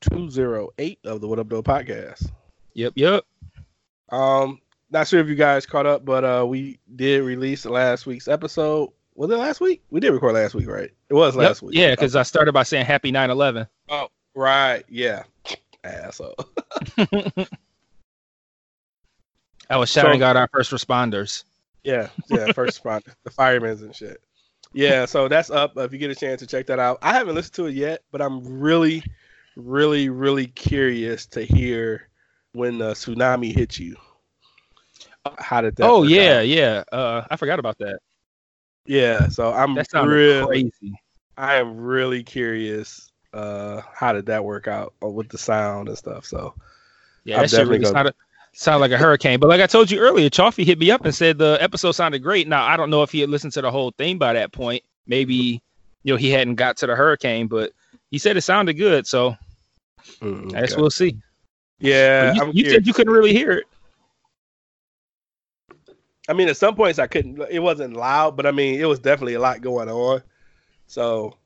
208 of the What Up, Though podcast. Yep, yep. Um, not sure if you guys caught up, but uh, we did release last week's episode. Was it last week? We did record last week, right? It was Yep. last week. Yeah, because I started by saying happy 9 11. Oh, right. Yeah. Asshole. I was shouting So- out our first responders. Yeah, yeah, first responder, the firemen's and shit. Yeah, so that's up. If you get a chance to check that out, I haven't listened to it yet, but I'm really, really, really curious to hear when the tsunami hit you. How did that? Oh, yeah, out? yeah. Uh, I forgot about that. yeah. So I'm That really, crazy. I am really curious. Uh, how did that work out uh, with the sound and stuff? So Yeah, I'm that shit definitely really gonna- sounded, sounded like a hurricane. But like I told you earlier, Chaffee hit me up and said the episode sounded great. Now, I don't know if he had listened to the whole thing by that point. Maybe, you know, he hadn't got to the hurricane, but he said it sounded good. So mm, I guess we'll see. yeah, But you you said you couldn't really hear it. I mean, at some points I couldn't. It wasn't loud, but I mean, it was definitely a lot going on. So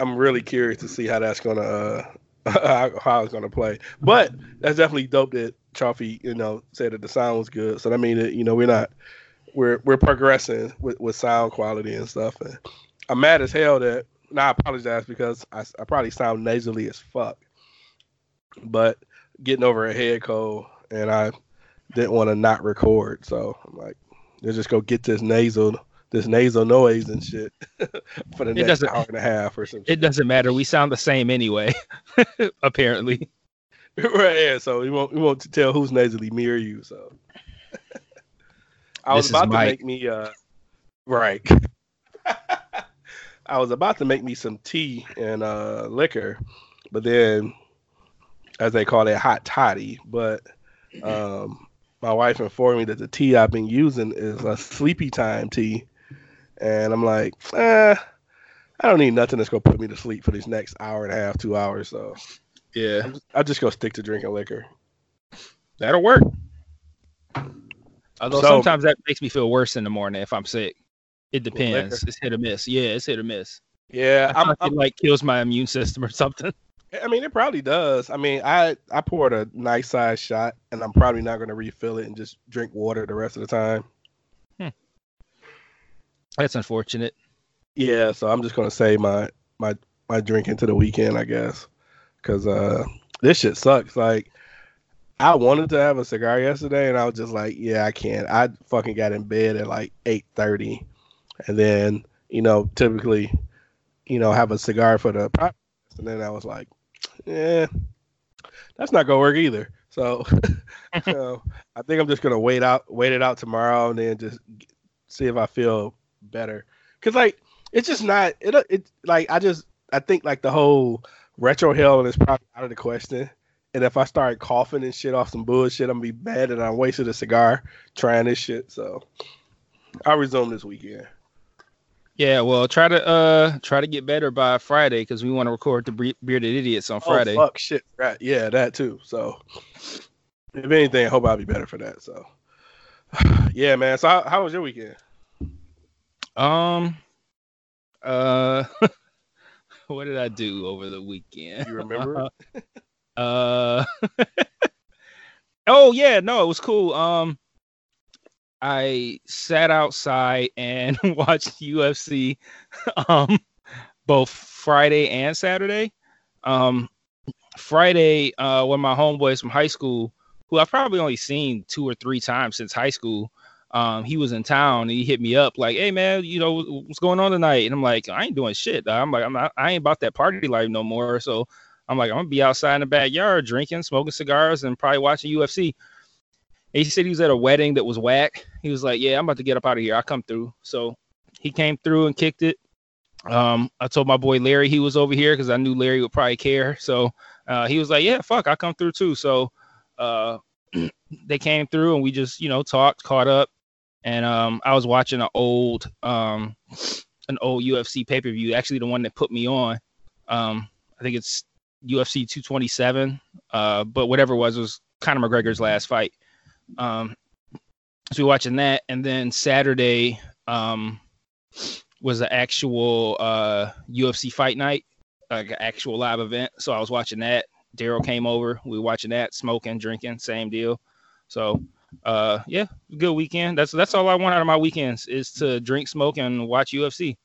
I'm really curious to see how that's gonna uh, how, it's gonna play. But that's definitely dope that Chaffee, you know, said that the sound was good. So that means that you know we're not we're we're progressing with, with sound quality and stuff. And I'm mad as hell that. Now I apologize because I, I probably sound nasally as fuck. But getting over a head cold and I didn't want to not record, so I'm like. Let's just go get this nasal, this nasal noise and shit for the next hour and a half or something. It doesn't matter. We sound the same anyway, apparently. right, yeah. So we won't we won't tell who's nasally, me or you. So I was This about to make me uh right. I was about to make me some tea and uh liquor, but then as they call it hot toddy, but um my wife informed me that the tea I've been using is a sleepy time tea. And I'm like, eh, I don't need nothing that's gonna put me to sleep for these next hour and a half, two hours. So Yeah, I'll just go stick to drinking liquor. that'll work. Although So- sometimes that makes me feel worse in the morning if I'm sick. It depends. It's hit or miss. Yeah, it's hit or miss. Yeah, I'm, I'm- it like kills my immune system or something. I mean, it probably does. I mean, I I poured a nice size shot, and I'm probably not going to refill it and just drink water the rest of the time. That's unfortunate. Yeah, so I'm just going to save my my my drink into the weekend, I guess, because uh, this shit sucks. Like, I wanted to have a cigar yesterday, and I was just like, yeah, I can't. I fucking got in bed at like eight thirty, and then you know, typically, you know, have a cigar for the and then I was like, yeah, that's not gonna work either. So, so I think I'm just gonna wait out, wait it out tomorrow, and then just see if I feel better. Cause like it's just not it. It like I just I think like the whole retrohale is probably out of the question. And if I start coughing and shit off some bullshit, I'm gonna be mad and I wasted a cigar trying this shit. So I'll resume this weekend. Yeah, well, try to uh try to get better by Friday because we want to record the Bearded Idiots on Friday. Oh fuck shit. Right. Yeah, that too. So if anything, I hope I'll be better for that. So yeah, man. So how, how was your weekend? Um, uh, what did I do over the weekend? You remember? Uh, oh yeah, no, it was cool. Um, I sat outside and watched UFC, um, both Friday and Saturday. Um, Friday, uh, when my homeboys from high school, who I've probably only seen two or three times since high school, um, he was in town and he hit me up like, "Hey man, you know what's going on tonight?" And I'm like, "I ain't doing shit. dawg." I'm like, I'm not, I ain't about that party life no more." So I'm like, I'm gonna be outside in the backyard drinking, smoking cigars, and probably watching UFC. He said he was at a wedding that was whack. He was like, "Yeah, I'm about to get up out of here. I'll come through." So he came through and kicked it. Um, I told my boy Larry he was over here because I knew Larry would probably care. So Uh, he was like, yeah, fuck, I come through too. So uh, they came through and we just you know talked, caught up, and um, I was watching an old um, an old UFC pay per view, actually the one that put me on. Um, I think it's UFC 227, uh, but whatever it was it was Conor McGregor's last fight. Um, so we're watching that, and then Saturday um, was the actual uh, UFC fight night, like an actual live event. So I was watching that. Daryl came over. We were watching that, smoking, drinking, same deal. So uh, yeah, good weekend. That's that's all I want out of my weekends is to drink, smoke, and watch UFC.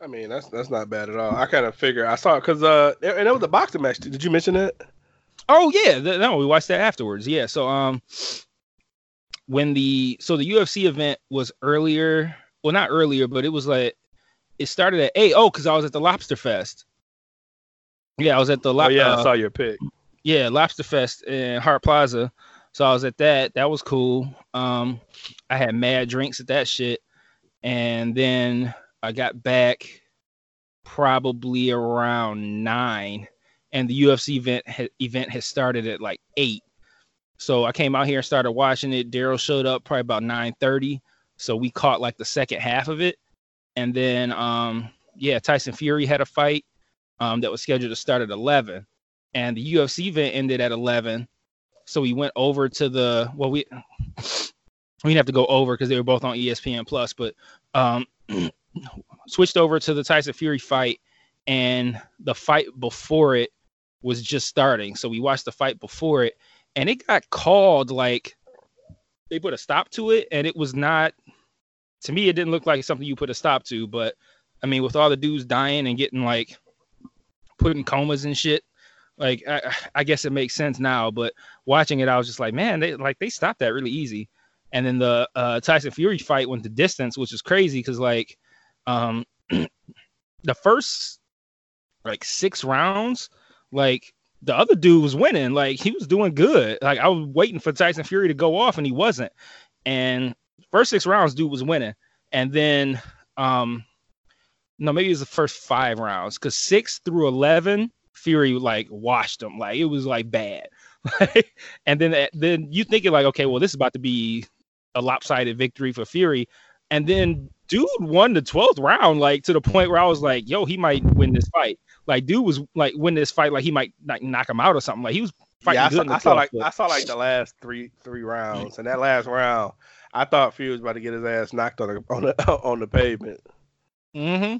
I mean, that's that's not bad at all. I kind of figure I saw because uh, and it was a boxing match. Did you mention that? Oh yeah, no, we watched that afterwards. Yeah, so um, when the so the UFC event was earlier, well not earlier, but it was like it started at eight. Oh, because I was at the Lobster Fest. Yeah, I was at the lo- oh yeah, uh, I saw your pic. Yeah, Lobster Fest in Hart Plaza. So I was at that. That was cool. Um, I had mad drinks at that shit, and then I got back probably around nine, and the UFC event ha- event has started at like eight. So I came out here and started watching it. Daryl showed up probably about 9:30. So we caught like the second half of it. And then um yeah, Tyson Fury had a fight um that was scheduled to start at 11. And the UFC event ended at 11. So we went over to the well we we didn't have to go over because they were both on ESPN Plus, but um switched over to the Tyson Fury fight and the fight before it was just starting. So we watched the fight before it and it got called like they put a stop to it, and it was not. To me, it didn't look like something you put a stop to, but I mean, with all the dudes dying and getting like put in comas and shit, like I, I guess it makes sense now. But watching it, I was just like, man, they like they stopped that really easy. And then the uh, Tyson Fury fight went the distance, which is crazy because like um the first like six rounds, like the other dude was winning. Like he was doing good. Like I was waiting for Tyson Fury to go off and he wasn't. And first six rounds, dude was winning. And then um no, maybe it was the first five rounds because six through eleven, Fury like washed him. Like it was like bad. and then then you thinking like, okay, well, this is about to be a lopsided victory for Fury. And then dude won the 12th round, like to the point where I was like, yo, he might win this fight like dude was like win this fight like he might like knock him out or something. Like he was fighting yeah, I saw, I saw like I saw like the last three three rounds, and that last round, I thought Fury was about to get his ass knocked on the on the on the pavement. Mm-hmm.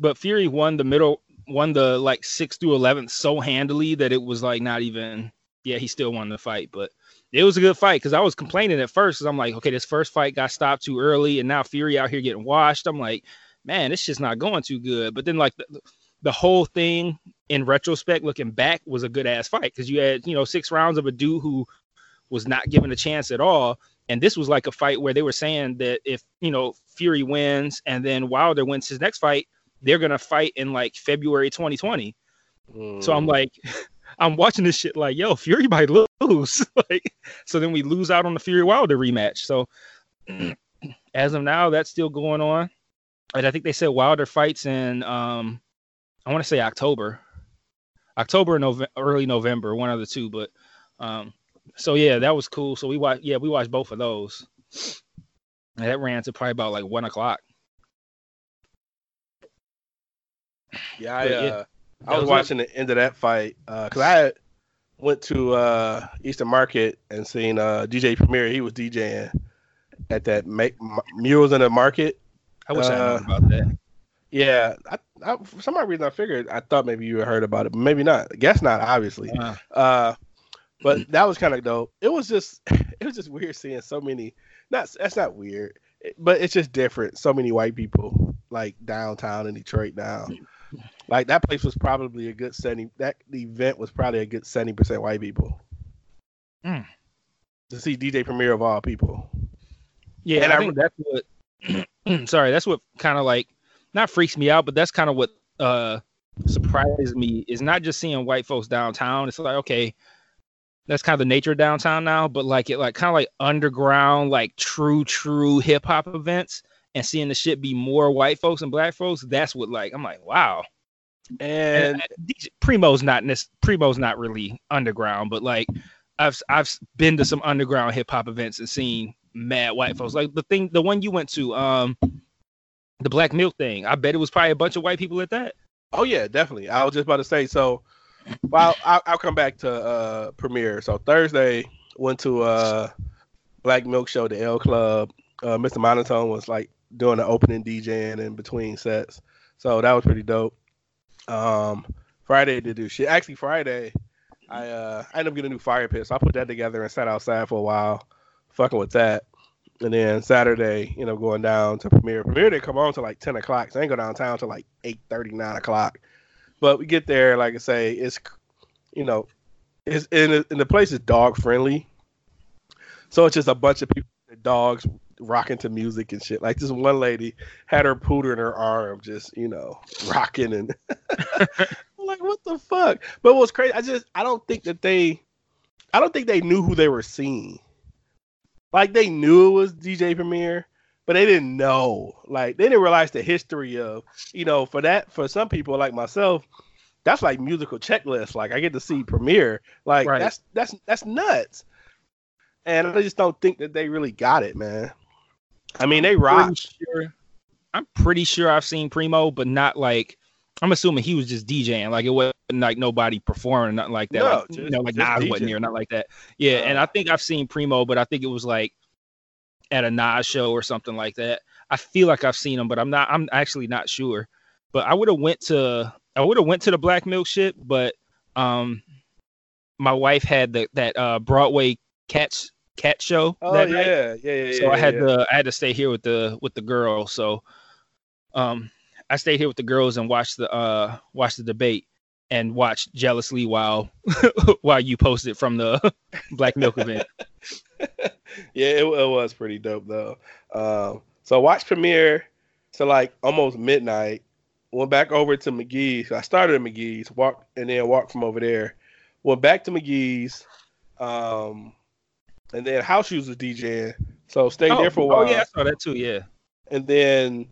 But Fury won the middle, won the like six through eleven so handily that it was like not even. Yeah, he still won the fight, but it was a good fight because I was complaining at first because I'm like, okay, this first fight got stopped too early, and now Fury out here getting washed. I'm like, man, it's just not going too good. But then like the, the whole thing in retrospect, looking back, was a good ass fight because you had you know six rounds of a dude who was not given a chance at all. And this was like a fight where they were saying that if you know Fury wins and then Wilder wins his next fight, they're gonna fight in like February 2020. Mm. So I'm mm. like, I'm watching this shit like, yo, Fury might lose. like, so then we lose out on the Fury Wilder rematch. So as of now, that's still going on and I think they said Wilder fights in um, I want to say October, October or November, early November, one of the two. But um, so yeah, that was cool. So we watched, yeah, we watched both of those. And that ran to probably about like one o'clock. Yeah, I, yeah, uh, I was, was watching it. the end of that fight because uh, I went to uh, Eastern Market and seen uh, DJ Premier. He was DJing at that make, Murals in the Market I wish uh, I knew about that. Yeah, I, I, for some reason I figured I thought maybe you had heard about it, but maybe not. I guess not, obviously. Uh but that was kind of dope. It was just it was just weird seeing so many. Not that's not weird, but it's just different. So many white people like downtown in Detroit now. Like that place was probably a good seventy. That the event was probably a good seventy percent white people. Mm. To see DJ Premier of all people. Yeah, and I, I think that's what sorry, that's what kind of like not freaks me out, but that's kind of what uh surprises me is not just seeing white folks downtown. It's like okay, that's kind of the nature of downtown now, but like it like kind of like underground, like true, true hip hop events and seeing the shit be more white folks and black folks, that's what like I'm like, wow. And, and Primo's not Primo's not really underground, but like I've I've been to some underground hip hop events and seen mad white folks. Like the thing, the one you went to, um, the Black Milk thing. I bet it was probably a bunch of white people at that. oh yeah, definitely. I was just about to say. So, well, I'll, I'll come back to uh Premier. So Thursday went to uh Black Milk Show, the El Club. Uh, Mr. Monotone was like doing the opening DJing in between sets. So that was pretty dope. Um, Friday to do shit. Actually, Friday, I uh I ended up getting a new fire pit, so I put that together and sat outside for a while, fucking with that. And then Saturday, you know, going down to Premier. Premier didn't come on till like ten o'clock. So I ain't go downtown till like 8 9 o'clock. But we get there, like I say, it's you know, it's in and the place is dog friendly. So it's just a bunch of people, dogs rocking to music and shit. Like this one lady had her pooter in her arm, just you know, rocking and like, what the fuck? But what's crazy, I just I don't think that they, I don't think they knew who they were seeing. Like they knew it was DJ Premier, but they didn't know. Like they didn't realize the history of, you know, for that for some people like myself, that's like musical checklist. Like I get to see Premier. Like Right. that's that's that's nuts. And I just don't think that they really got it, man. I mean, they rock. Sure, I'm pretty sure I've seen Primo, but not like. I'm assuming he was just DJing. Like it wasn't like nobody performing or nothing like that. No, like, just- you know, like Nas DJing. wasn't here, nothing like that. Yeah, and Uh, I think I've seen Primo, but I think it was like at a Nas show or something like that. I feel like I've seen him, but I'm not. I'm actually not sure. But I would have went to. I would have went to the Black Milk shit, but um, my wife had the that uh Broadway Cats cat show. Oh that yeah, night. yeah, yeah, yeah. so I had yeah. to I had to stay here with the with the girls. So um I stayed here with the girls and watched the uh watched the debate and watched jealously while while you posted from the Black Milk event. yeah, it, it was pretty dope though. Um, so watch Premier to like almost midnight. Went back over to McGee's. I started at McGee's, walked and then walked from over there. Went back to McGee's, um, and then House Shoes was DJing. So stayed there for a while. oh yeah, I saw that too. Yeah. and then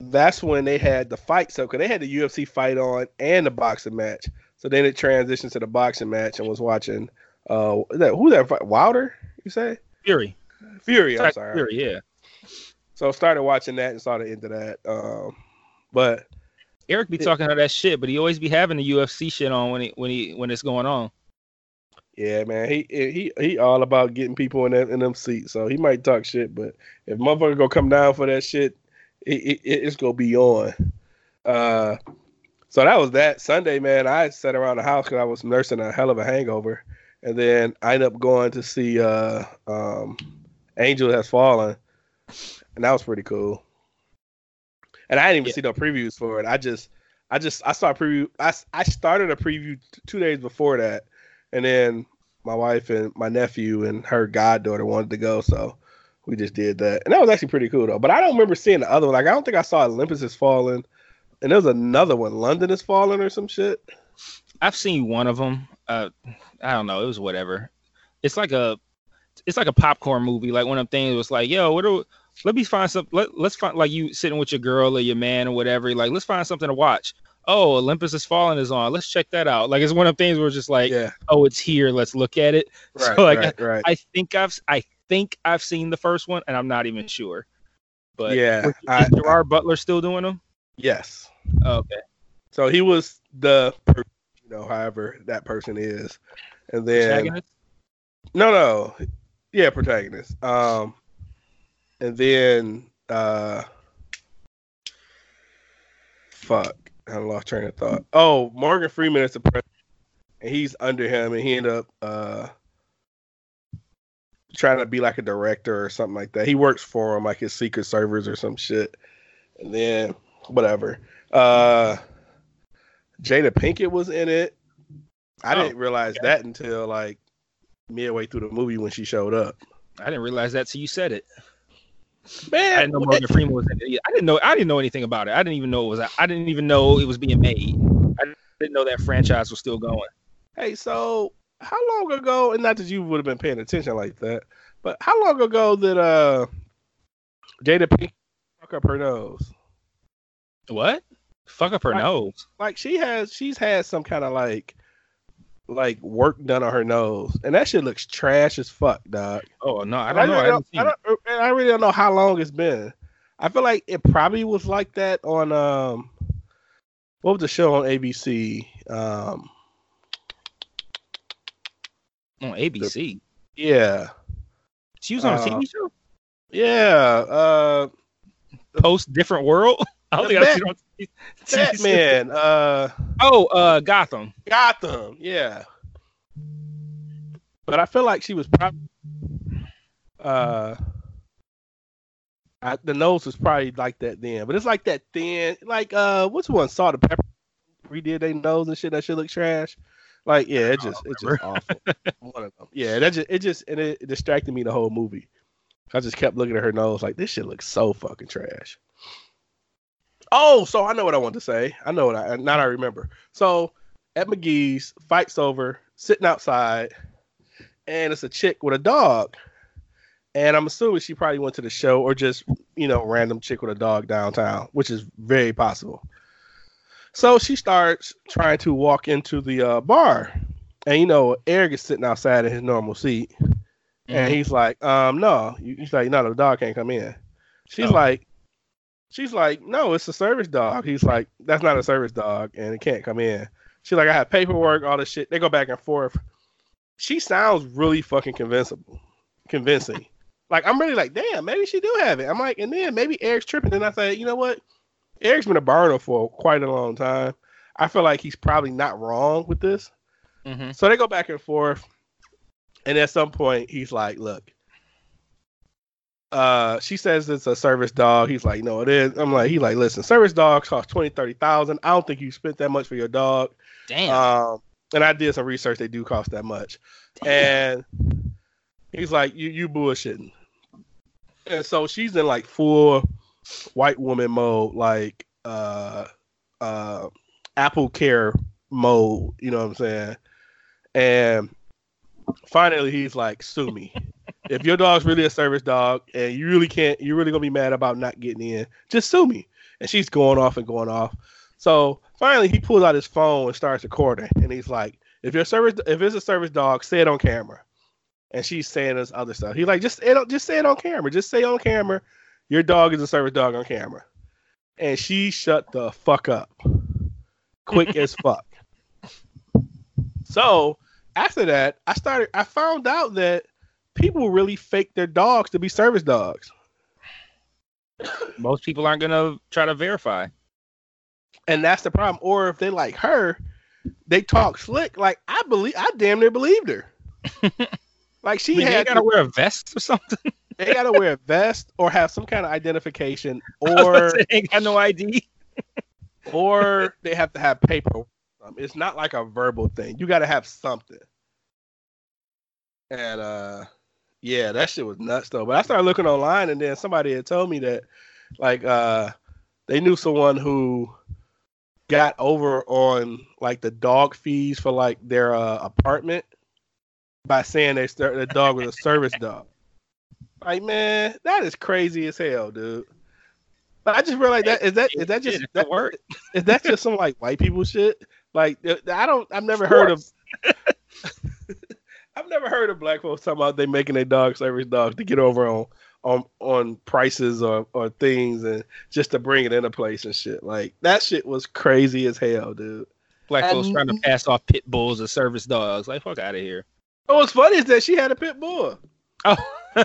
that's when they had the fight so because they had the UFC fight on and the boxing match. So then it transitioned to the boxing match and was watching uh that who that fight? Wilder, you say? Fury. Fury, I'm sorry. Fury, yeah. So started watching that and saw the end of that. Um but Eric be Yeah. talking all that shit, but he always be having the UFC shit on when he when he when it's going on. Yeah, man, he he he all about getting people in them, in them seats. So he might talk shit, but if motherfucker gonna come down for that shit, it, it, it's gonna be on. Uh, so that was that Sunday, man. I sat around the house because I was nursing a hell of a hangover, and then I ended up going to see uh, um, Angel Has Fallen, and that was pretty cool. And I didn't even Yeah. see no previews for it. I just, I just, I saw a preview. I started a preview t- two days before that, and then my wife and my nephew and her goddaughter wanted to go, so we just did that, and that was actually pretty cool though. But I don't remember seeing the other one. Like I don't think I saw Olympus is falling, and there was another one, London is falling or some shit. I've seen one of them. Uh, I don't know. It was whatever. It's like a, it's like a popcorn movie. Like one of them things was like, yo, what do? Let me find some. Let, let's find like you sitting with your girl or your man or whatever. Like let's find something to watch. Oh, Olympus is falling is on. Let's check that out. Like it's one of them things where it's just like, yeah, oh, it's here. Let's look at it. right, So, like, right, right. I think I've I think I've seen the first one, and I'm not even sure. But yeah, is I, Gerard Butler still doing them? yes. okay. So he was the, you know, however that person is, and then no, no, yeah, protagonist. Um, and then uh, fuck, I lost train of thought. Oh, Morgan Freeman is the president, and he's under him, and he ended up uh trying to be like a director or something like that. He works for him, like his secret servers or some shit, and then whatever. Uh, Jada Pinkett was in it. I Oh, didn't realize okay. that until like midway through the movie when she showed up. I didn't realize that till you said it. Man, I didn't know Morgan Freeman was in it. I didn't know. I didn't know anything about it. I didn't even know it was. I didn't even know it was being made. I didn't know that franchise was still going. Hey, so how long ago? And not that you would have been paying attention like that, but how long ago did uh Jada Pinkett fuck up her nose? What? Fuck up her Like- nose. Like she has, she's had some kind of like, like work done on her nose, and that shit looks trash as fuck, dog. Oh no, I don't know. I really haven't I, seen it. don't, I really don't know how long it's been. I feel like it probably was like that on um, what was the show on ABC? Um, on ABC. yeah, She was on a uh, TV show. yeah, uh, Post different world. I don't The think I've seen on TV. Batman, uh, Oh, uh, Gotham. Gotham, yeah. But I feel like she was probably, uh, I, the nose was probably like that then. But it's like that thin, like uh, what's one? Salt-N-Pepa redid their nose and shit. That shit look trash. Like yeah, it just it's just awful. One of them. Yeah, that just it just and it, it distracted me the whole movie. I just kept looking at her nose like this shit looks so fucking trash. Oh, so I know what I want to say. I know what I now I remember. So at McGee's, fights over, sitting outside, and it's a chick with a dog. And I'm assuming she probably went to the show or just, you know, random chick with a dog downtown, which is very possible. So she starts trying to walk into the uh, bar. And, you know, Eric is sitting outside in his normal seat. And he's like, um, no. He's like, no, the dog can't come in. She's Oh. like, she's like, no, it's a service dog. He's like, that's not a service dog, and it can't come in. She's like, I have paperwork, all this shit. They go back and forth. She sounds really fucking convincible, convincing. like I'm really like, damn, maybe she do have it. I'm like, and then maybe Eric's tripping. And I say, you know what? Eric's been a burner for quite a long time. I feel like he's probably not wrong with this. hmm So they go back and forth, and at some point he's like, "Look." Uh, she says it's a service dog. He's like, no, it is. I'm like, he like, listen, service dogs cost 20, 30,000. I don't think you spent that much for your dog. Damn. Um, and I did some research. They do cost that much. And he's like, you you bullshitting. And so she's in like full white woman mode, like uh uh Apple Care mode. You know what I'm saying? And finally, he's like, sue me. If your dog's really a service dog and you really can't, you're really gonna be mad about not getting in, just sue me. And she's going off and going off. So finally, he pulls out his phone and starts recording. And he's like, "If your service, if it's a service dog, say it on camera." And she's saying this other stuff. He's like, "Just, say it just say it on camera. Just say on camera, your dog is a service dog on camera." And she shut the fuck up, quick as fuck. So after that, I started. I found out that people really fake their dogs to be service dogs. Most people aren't gonna try to verify. and that's the problem. Or if they like her, they talk slick. Like I believe, I damn near believed her. like she I mean, they had, gotta to, wear a vest or something. they gotta wear a vest or have some kind of identification, I was about or say, they got no ID. or they have to have paper. Um, It's not like a verbal thing. You got to have something. And uh, yeah, that shit was nuts though. But I started looking online, and then somebody had told me that, like, uh, they knew someone who got over on like the dog fees for like their uh, apartment by saying they start the dog was a service dog. Like, man, that is crazy as hell, dude. But I just realized that is that is that just that, work. is that just some like white people shit? Like I don't I've never heard of never heard of black folks talking about they making their dog service dogs to get over on on on prices or or things and just to bring it into place and shit. Like that shit was crazy as hell, dude. Black folks Um, trying to pass off pit bulls as service dogs. Like fuck out of here. Oh, what's funny is that she had a pit bull. Oh.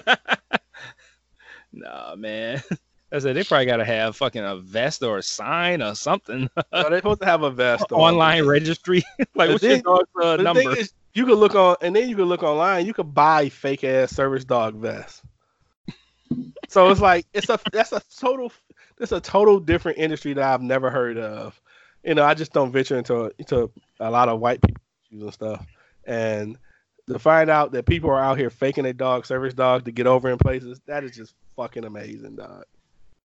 nah, man. I said they probably gotta have fucking a vest or a sign or something. So they're supposed to have a vest on. Online registry. like But what's your then- dog's uh, number? thing is, you could look on, and then you could look online. You could buy fake ass service dog vests. so it's like it's a that's a total it's a total different industry that I've never heard of. You know, I just don't venture into into a lot of white people and stuff, and to find out that people are out here faking a dog service dog to get over in places, that is just fucking amazing, dog.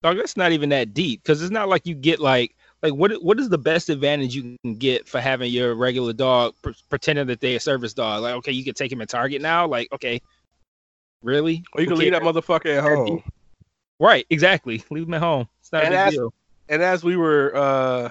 dog, that's not even that deep because it's not like you get like like what what is the best advantage you can get for having your regular dog pre- pretending that they're a service dog? Like, okay, you can take him at Target now. Like, okay, really? Or you can leave that motherfucker at home. Right, exactly. Leave him at home. It's not And a big deal. and as we were uh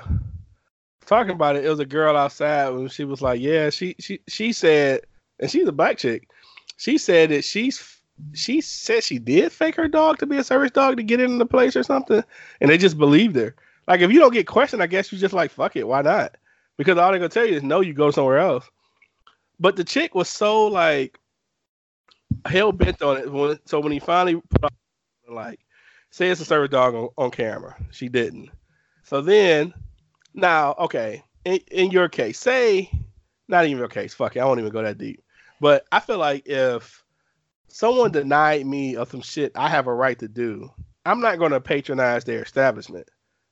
talking about it, it was a girl outside when she was like, "Yeah, she she she said, and she's a black chick. She said that she's she said she did fake her dog to be a service dog to get in the place or something, and they just believed her. Like if you don't get questioned, I guess you just like fuck it, why not? Because all they're gonna tell you is no, you go somewhere else. But the chick was so like hell bent on it. When, so when he finally put on, like, say it's a service dog on, on camera, she didn't. So then, now, okay, in, in your case, say, not even your case, fuck it, I won't even go that deep. But I feel like if someone denied me of some shit I have a right to do, I'm not going to patronize their establishment.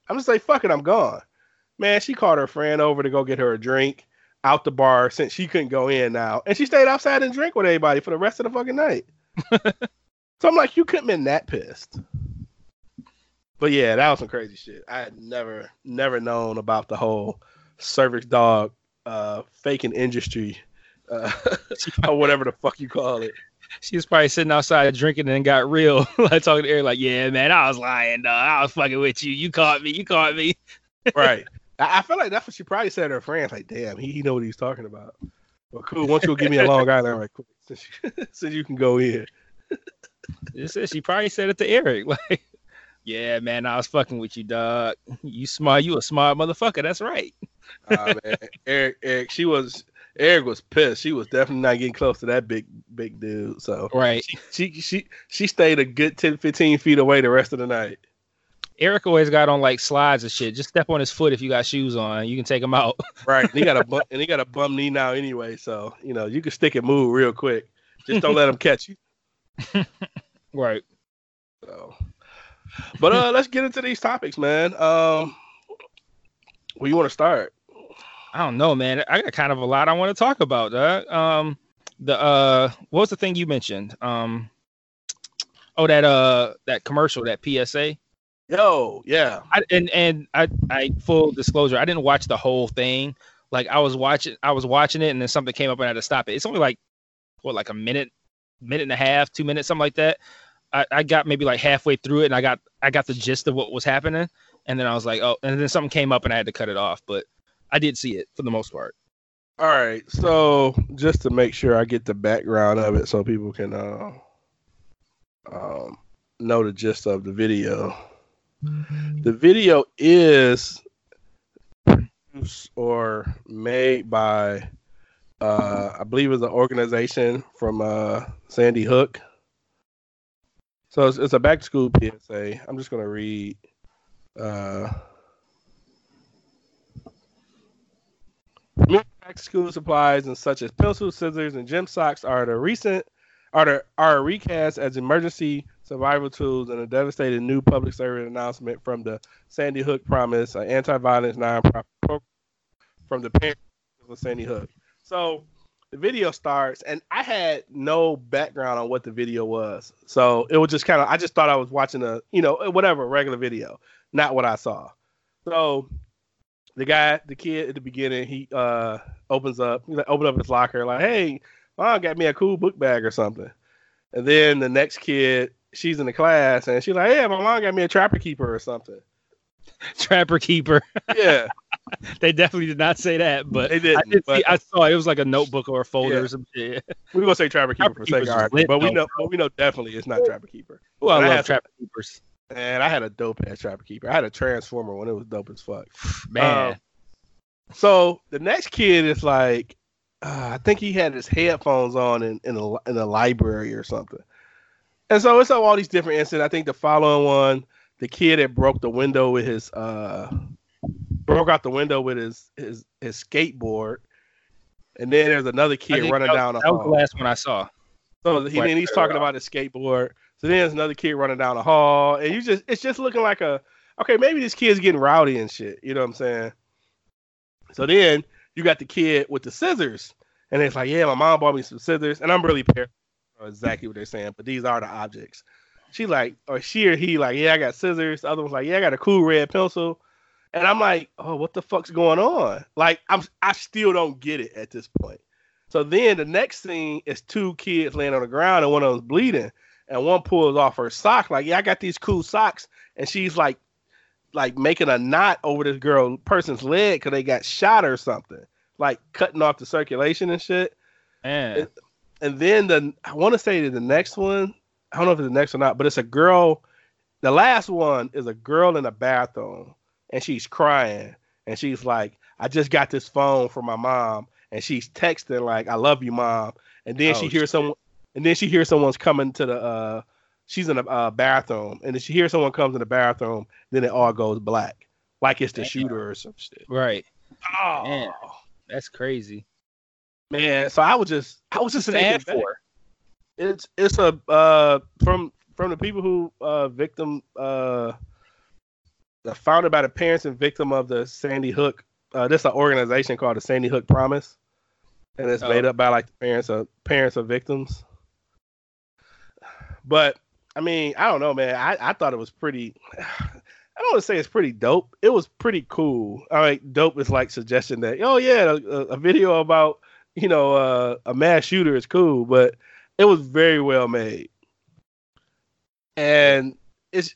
I'm just like, fuck it, I'm gone. Man, she called her friend over to go get her a drink out the bar since she couldn't go in now. And she stayed outside and drank with everybody for the rest of the fucking night. so I'm like, you couldn't been that pissed. But yeah, that was some crazy shit. I had never, never known about the whole service dog uh faking industry uh, or whatever the fuck you call it. She was probably sitting outside drinking and got real. like talking to Eric, like, yeah, man, I was lying, dog. I was fucking with you. You caught me. You caught me. right. I, I feel like that's what she probably said to her friends. Like, damn, he, he know what he's talking about. Well, cool. Once you'll give me a Long Island right quick, since you, since you can go in. This is, she probably said it to Eric. Like, yeah, man, I was fucking with you, dog. You smart. You a smart motherfucker. That's right. uh, man. Eric, Eric, she was Eric was pissed. She was definitely not getting close to that big big dude. So right, she she she, she stayed a good 10, 15 feet away the rest of the night. Eric always got on like slides and shit. Just step on his foot if you got shoes on. You can take them out. right. And he got a bum, and he got a bum knee now anyway. So you know you can stick and move real quick. Just don't let him catch you. right. So, but uh, let's get into these topics, man. Um, where you want to start? I don't know, man. I got kind of a lot I want to talk about. Uh, um, the uh, what was the thing you mentioned? Um, oh, that uh, that commercial, that PSA. Yo, yeah. I, and and I I full disclosure, I didn't watch the whole thing. Like I was watching, I was watching it, and then something came up and I had to stop it. It's only like what, like a minute, minute and a half, two minutes, something like that. I, I got maybe like halfway through it, and I got I got the gist of what was happening, and then I was like, oh, and then something came up, and I had to cut it off. But I did see it for the most part. All right, so just to make sure I get the background of it, so people can uh, um, know the gist of the video. The video is produced or made by, uh, I believe, it's an organization from uh, Sandy Hook. So it's, it's a back to school PSA. I'm just gonna read. Uh, back school supplies and such as pencils, scissors, and gym socks are the recent are the are recast as emergency survival tools and a devastating new public service announcement from the Sandy Hook Promise, an anti-violence nonprofit program from the parents of Sandy Hook. So the video starts, and I had no background on what the video was, so it was just kind of I just thought I was watching a you know whatever regular video, not what I saw. So the guy, the kid at the beginning, he uh opens up, he like, open up his locker, like, hey, mom got me a cool book bag or something. And then the next kid, she's in the class and she's like, yeah, my mom got me a trapper keeper or something. Trapper keeper. Yeah. they definitely did not say that, but they did. I did but, see, I saw it was like a notebook or a folder Yeah. or some shit. we're gonna say trapper keeper Trapper for sake, right, but we know, but we know definitely it's not trapper keeper. Oh, I I love trapper keepers. And I had a dope ass trapper keeper. I had a transformer when it was dope as fuck. Man, Um, So the next kid is like, uh, I think he had his headphones on in in a, in a library or something. And so it's all these different incidents. I think the following one, the kid that broke the window with his uh broke out the window with his his his skateboard. And then there's another kid running that, down the that was the last one I saw. So he, then he's talking about his skateboard. So then there's another kid running down the hall, and you just it's just looking like a okay, maybe this kid's getting rowdy and shit. You know what I'm saying? So then you got the kid with the scissors, and it's like, yeah, my mom bought me some scissors, and I'm really paranoid exactly what they're saying, but these are the objects. She like, or she or he like, yeah, I got scissors. The other one's like, yeah, I got a cool red pencil. And I'm like, oh, what the fuck's going on? Like, I'm I still don't get it at this point. So then the next scene is two kids laying on the ground and one of them's bleeding, and one pulls off her sock, like, yeah, I got these cool socks, and she's like like making a knot over this girl person's leg because they got shot or something, like cutting off the circulation and shit. Man. And then the I want to say the next one, I don't know if it's the next or not, but it's a girl. The last one is a girl in a bathroom and she's crying and she's like, "I just got this phone from my mom." And she's texting like, "I love you, mom." And then Oh, she hears someone, and then she hears someone's coming to the. uh She's in a uh, bathroom, and then she hears someone comes in the bathroom. Then it all goes black, like it's the Damn. shooter or some shit. Right. Oh Man. That's crazy. man! So I was just, I was just Sad back. for. It's it's a uh from from the people who uh victim uh founded by the parents and victim of the Sandy Hook. Uh, this is an organization called the Sandy Hook Promise, and it's Oh. made up by like the parents of parents of victims. But I mean, I don't know, man. I, I thought it was pretty. I don't want to say it's pretty dope. It was pretty cool. All right, dope is like suggesting that oh yeah, a, a video about you know uh, a mass shooter is cool, but it was very well made, and it's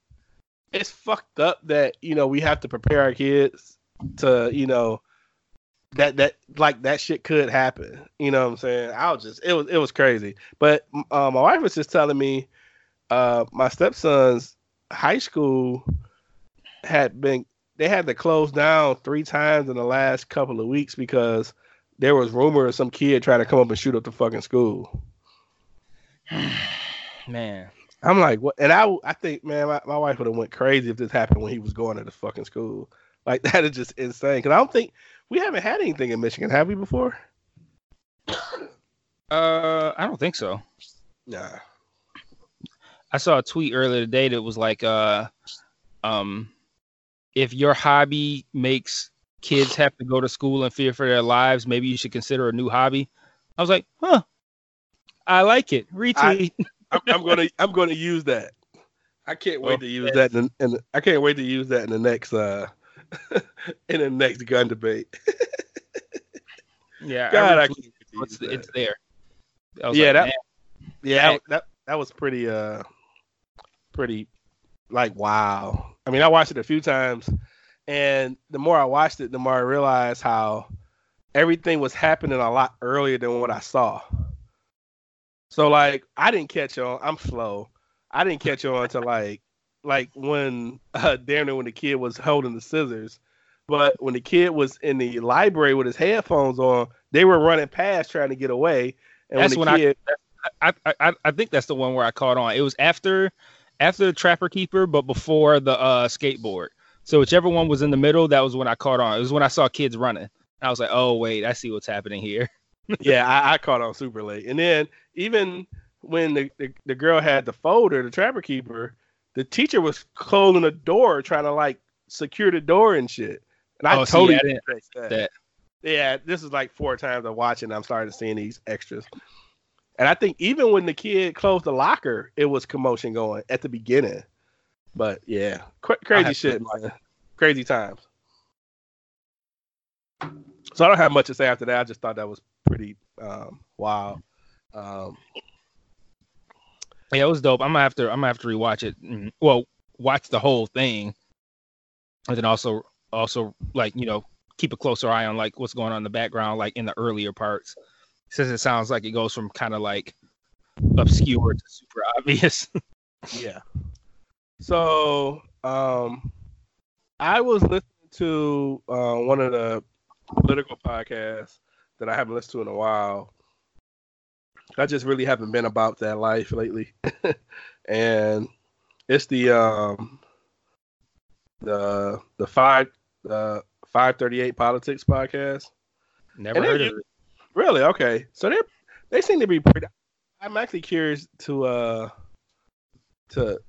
it's fucked up that you know we have to prepare our kids to you know that that like that shit could happen. You know what I'm saying? I was just it was it was crazy. But uh, my wife was just telling me uh, my stepson's high school had been they had to close down three times in the last couple of weeks because there was rumor of some kid trying to come up and shoot up the fucking school. Man. I'm like, what? And I, I think, man, my, my wife would have went crazy if this happened when he was going to the fucking school. Like that is just insane. Because I don't think we haven't had anything in Michigan, have we before? Uh I don't think so. Nah. I saw a tweet earlier today that was like, uh, um, if your hobby makes kids have to go to school and fear for their lives, maybe you should consider a new hobby. I was like, huh, I like it. Retweet. I'm, I'm gonna, I'm gonna use that. I can't wait Well, to use that, in, in I can't wait to use that in the next, uh, in the next gun debate. yeah, God, I I can't retweeted wait to it's, it's there. I was Yeah, like, that- man, Yeah, that, that that was pretty uh pretty like wow. I mean, I watched it a few times and the more I watched it, the more I realized how everything was happening a lot earlier than what I saw. So like I didn't catch on. I'm slow. I didn't catch on to like like when uh damn near when the kid was holding the scissors. But when the kid was in the library with his headphones on, they were running past trying to get away. And That's when when the I- I, I I think that's the one where I caught on. It was after after the Trapper Keeper, but before the uh, skateboard. So whichever one was in the middle, that was when I caught on. It was when I saw kids running. I was like, oh wait, I see what's happening here. yeah, I, I caught on super late. And then even when the, the, the girl had the folder, the trapper keeper, the teacher was closing the door, trying to like secure the door and shit. And I Oh, see, totally I didn't missed that. that. Yeah, this is like four times I'm watching. I'm starting to seeing these extras. And I think even when the kid closed the locker, it was commotion going at the beginning. But yeah, cra- crazy shit, man. Crazy times. So I don't have much to say after that. I just thought that was pretty um, wild. Um, Yeah, it was dope. I'm gonna have to I'm gonna have to rewatch it. Well, watch the whole thing, and then also also like you know keep a closer eye on like what's going on in the background, like in the earlier parts, since it sounds like it goes from kind of like obscure to super obvious. yeah. So um, I was listening to uh, one of the political podcasts that I haven't listened to in a while. I just really haven't been about that life lately, and it's the um the the five the five thirty eight politics podcast. Never And heard of it. Really? Okay. So they they seem to be pretty. I'm actually curious to uh to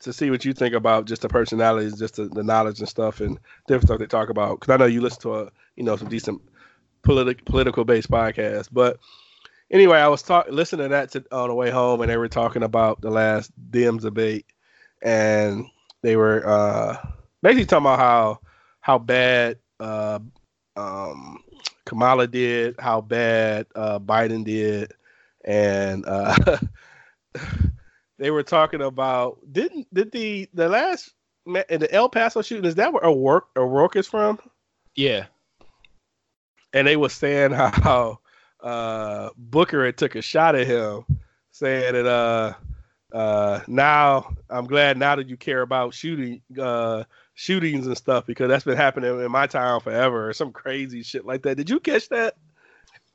to see what you think about just the personalities, just the, the knowledge and stuff, and different stuff they talk about. Because I know you listen to a you know some decent politic political based podcast. But anyway, I was talking listening to that to, on the way home, and they were talking about the last Dems debate, and they were uh basically talking about how how bad uh um Kamala did, how bad uh, Biden did, and uh, they were talking about didn't did the the last the El Paso shooting, is that where O'Rourke, O'Rourke is from? Yeah. And they were saying how uh, Booker had took a shot at him, saying that uh, uh, now I'm glad now that you care about shooting uh, shootings and stuff because that's been happening in my town forever or some crazy shit like that. Did you catch that?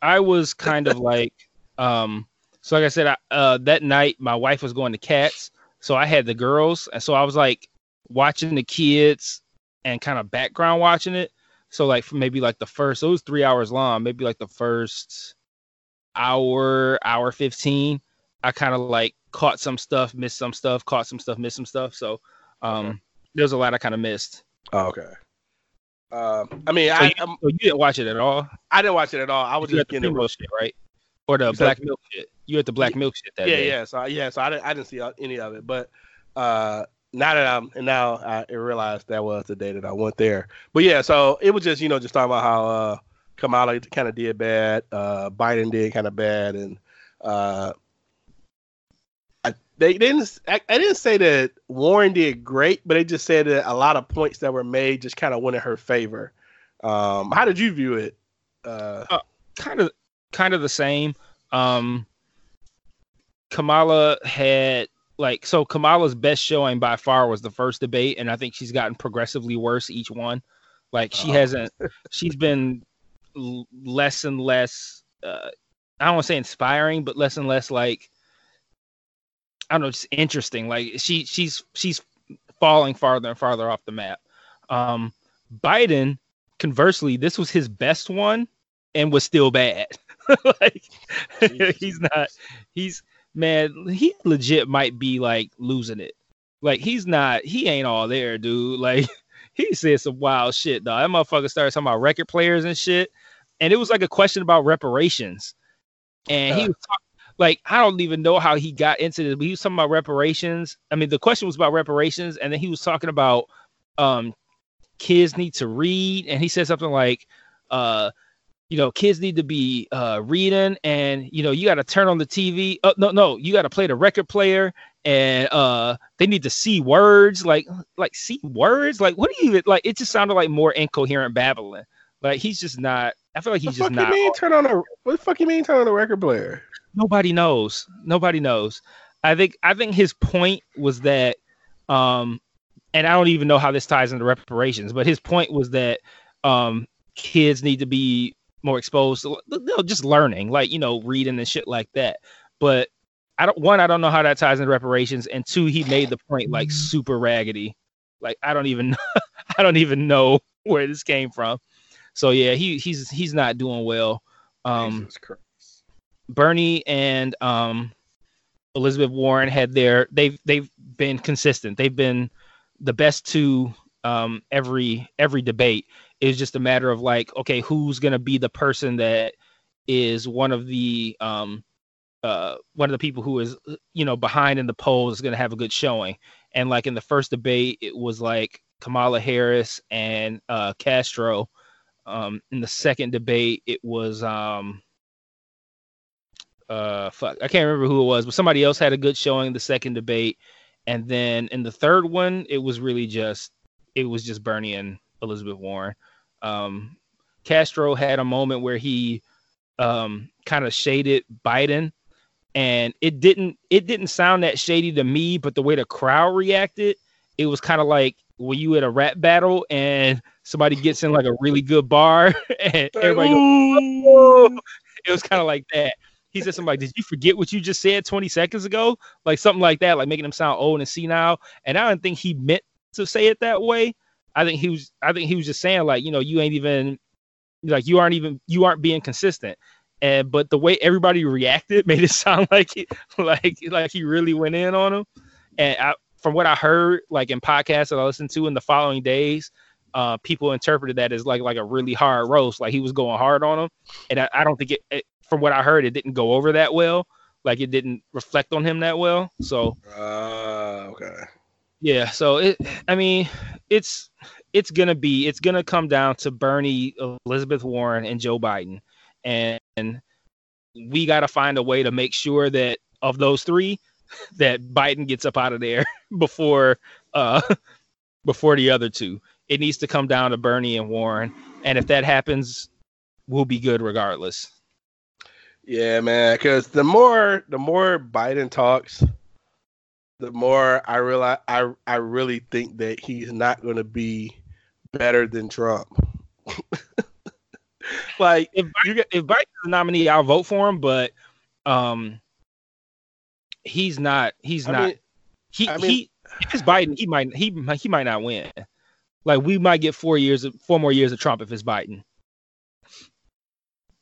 I was kind of like, um, so like I said, I, uh, that night my wife was going to cats, so I had the girls, and so I was like watching the kids and kind of background watching it. So like maybe like the first, it was three hours long, maybe like the first hour, hour fifteen. I kind of like caught some stuff, missed some stuff, caught some stuff, missed some stuff. So um, okay. there's a lot I kind of missed. Oh, okay. Um, I mean, so I you, so you, didn't watch it at all. I didn't watch it at all. I was you just getting the shit, right? Or the black milk shit. You at the black milk shit that yeah, day. Yeah, So yeah, so I didn't, I didn't see any of it, but uh, now that I'm and now I realized that was the day that I went there. But yeah, so it was just you know just talking about how uh, Kamala kind of did bad, uh, Biden did kind of bad, and uh, I, they didn't. I, I, didn't say that Warren did great, but they just said that a lot of points that were made just kind of went in her favor. Um, how did you view it? Uh, kind of, kind of the same. Um, Kamala had like so Kamala's best showing by far was the first debate, and I think she's gotten progressively worse each one. Like she oh. hasn't, she's been l- less and less. Uh, I don't want to say inspiring, but less and less like I don't know, just interesting. Like she she's she's falling farther and farther off the map. Um, Biden, conversely, this was his best one and was still bad. like he's not he's man, he legit might be like losing it. Like he's not he ain't all there, dude. Like he said some wild shit, though. That motherfucker started talking about record players and shit. And it was like a question about reparations. And he was talking like I don't even know how he got into this, but he was talking about reparations. I mean, the question was about reparations, and then he was talking about um kids need to read, and he said something like, uh, you know, kids need to be uh reading, and you know, you got to turn on the TV. Oh, no, no, you got to play the record player, and uh, they need to see words, like like see words, like what do you even like? It just sounded like more incoherent babbling. Like he's just not. I feel like he's just not. You mean turn on a what the fuck you mean turn on the record player? nobody knows. Nobody knows. I think I think his point was that um and I don't even know how this ties into reparations, but his point was that um kids need to be more exposed to you know, just learning, like you know, reading and shit like that. But I don't one, I don't know how that ties into reparations, and two, he made the point like super raggedy. Like I don't even I don't even know where this came from. So yeah, he he's he's not doing well. Um Bernie and um, Elizabeth Warren had their they've they've been consistent. They've been the best two um, every every debate. It's just a matter of like, okay, who's gonna be the person that is one of the um, uh, one of the people who is you know behind in the polls is gonna have a good showing. And like in the first debate, it was like Kamala Harris and uh, Castro. Um, in the second debate, it was um, uh fuck I can't remember who it was, but somebody else had a good showing in the second debate. And then in the third one, it was really just it was just Bernie and Elizabeth Warren. Um Castro had a moment where he um kind of shaded Biden and it didn't it didn't sound that shady to me, but the way the crowd reacted, it was kind of like when you at a rap battle and somebody gets in like a really good bar and everybody goes, it was kind of like that he said something like, "Did you forget what you just said 20 seconds ago?" Like something like that, like making him sound old and senile. And I don't think he meant to say it that way. I think he was. I think he was just saying like, you know, you ain't even like you aren't even you aren't being consistent. And but the way everybody reacted made it sound like like like he really went in on him. And I, from what I heard, like in podcasts that I listened to in the following days, uh, people interpreted that as like like a really hard roast, like he was going hard on him. And I, I don't think it, it, from what I heard, it didn't go over that well. Like it didn't reflect on him that well. So, uh, okay, yeah. So it, I mean, it's it's gonna be it's gonna come down to Bernie, Elizabeth Warren, and Joe Biden, and, we got to find a way to make sure that of those three, that Biden gets up out of there before uh before the other two. It needs to come down to Bernie and Warren, and if that happens, we'll be good regardless. Yeah, man. Because the more the more Biden talks, the more I realize I I really think that he's not going to be better than Trump. like if you get if Biden's the nominee, I'll vote for him, but um, he's not. He's I not. mean- he I mean- he. If it's Biden, he might he he might not win. Like we might get four years, of, four more years of Trump if it's Biden.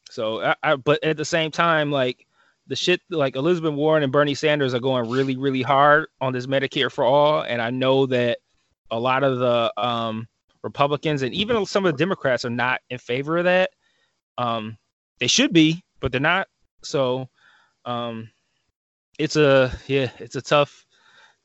So, I, I but at the same time, like the shit, like Elizabeth Warren and Bernie Sanders are going really, really hard on this Medicare for all, and I know that a lot of the um, Republicans and even some of the Democrats are not in favor of that. Um, they should be, but they're not. So, um, it's a yeah, it's a tough,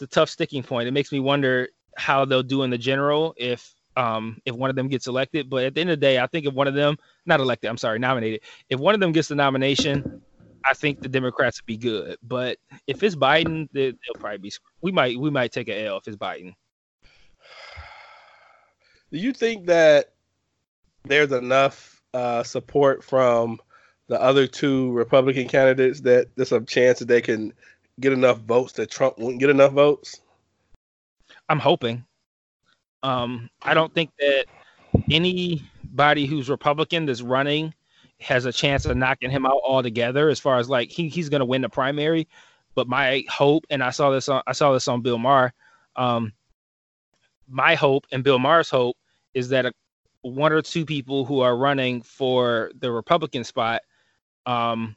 a tough sticking point. It makes me wonder how they'll do in the general if um if one of them gets elected. But at the end of the day, I think if one of them not elected, I'm sorry, nominated, if one of them gets the nomination, I think the Democrats would be good. But if it's Biden, they, they'll probably be. We might we might take a L if it's Biden. Do you think that there's enough uh, support from the other two Republican candidates that there's a chance that they can get enough votes that Trump wouldn't get enough votes? I'm hoping. Um, I don't think that anybody who's Republican that's running has a chance of knocking him out altogether. As far as like he, he's going to win the primary, but my hope, and I saw this on I saw this on Bill Maher. Um, my hope and Bill Maher's hope is that a, one or two people who are running for the Republican spot um,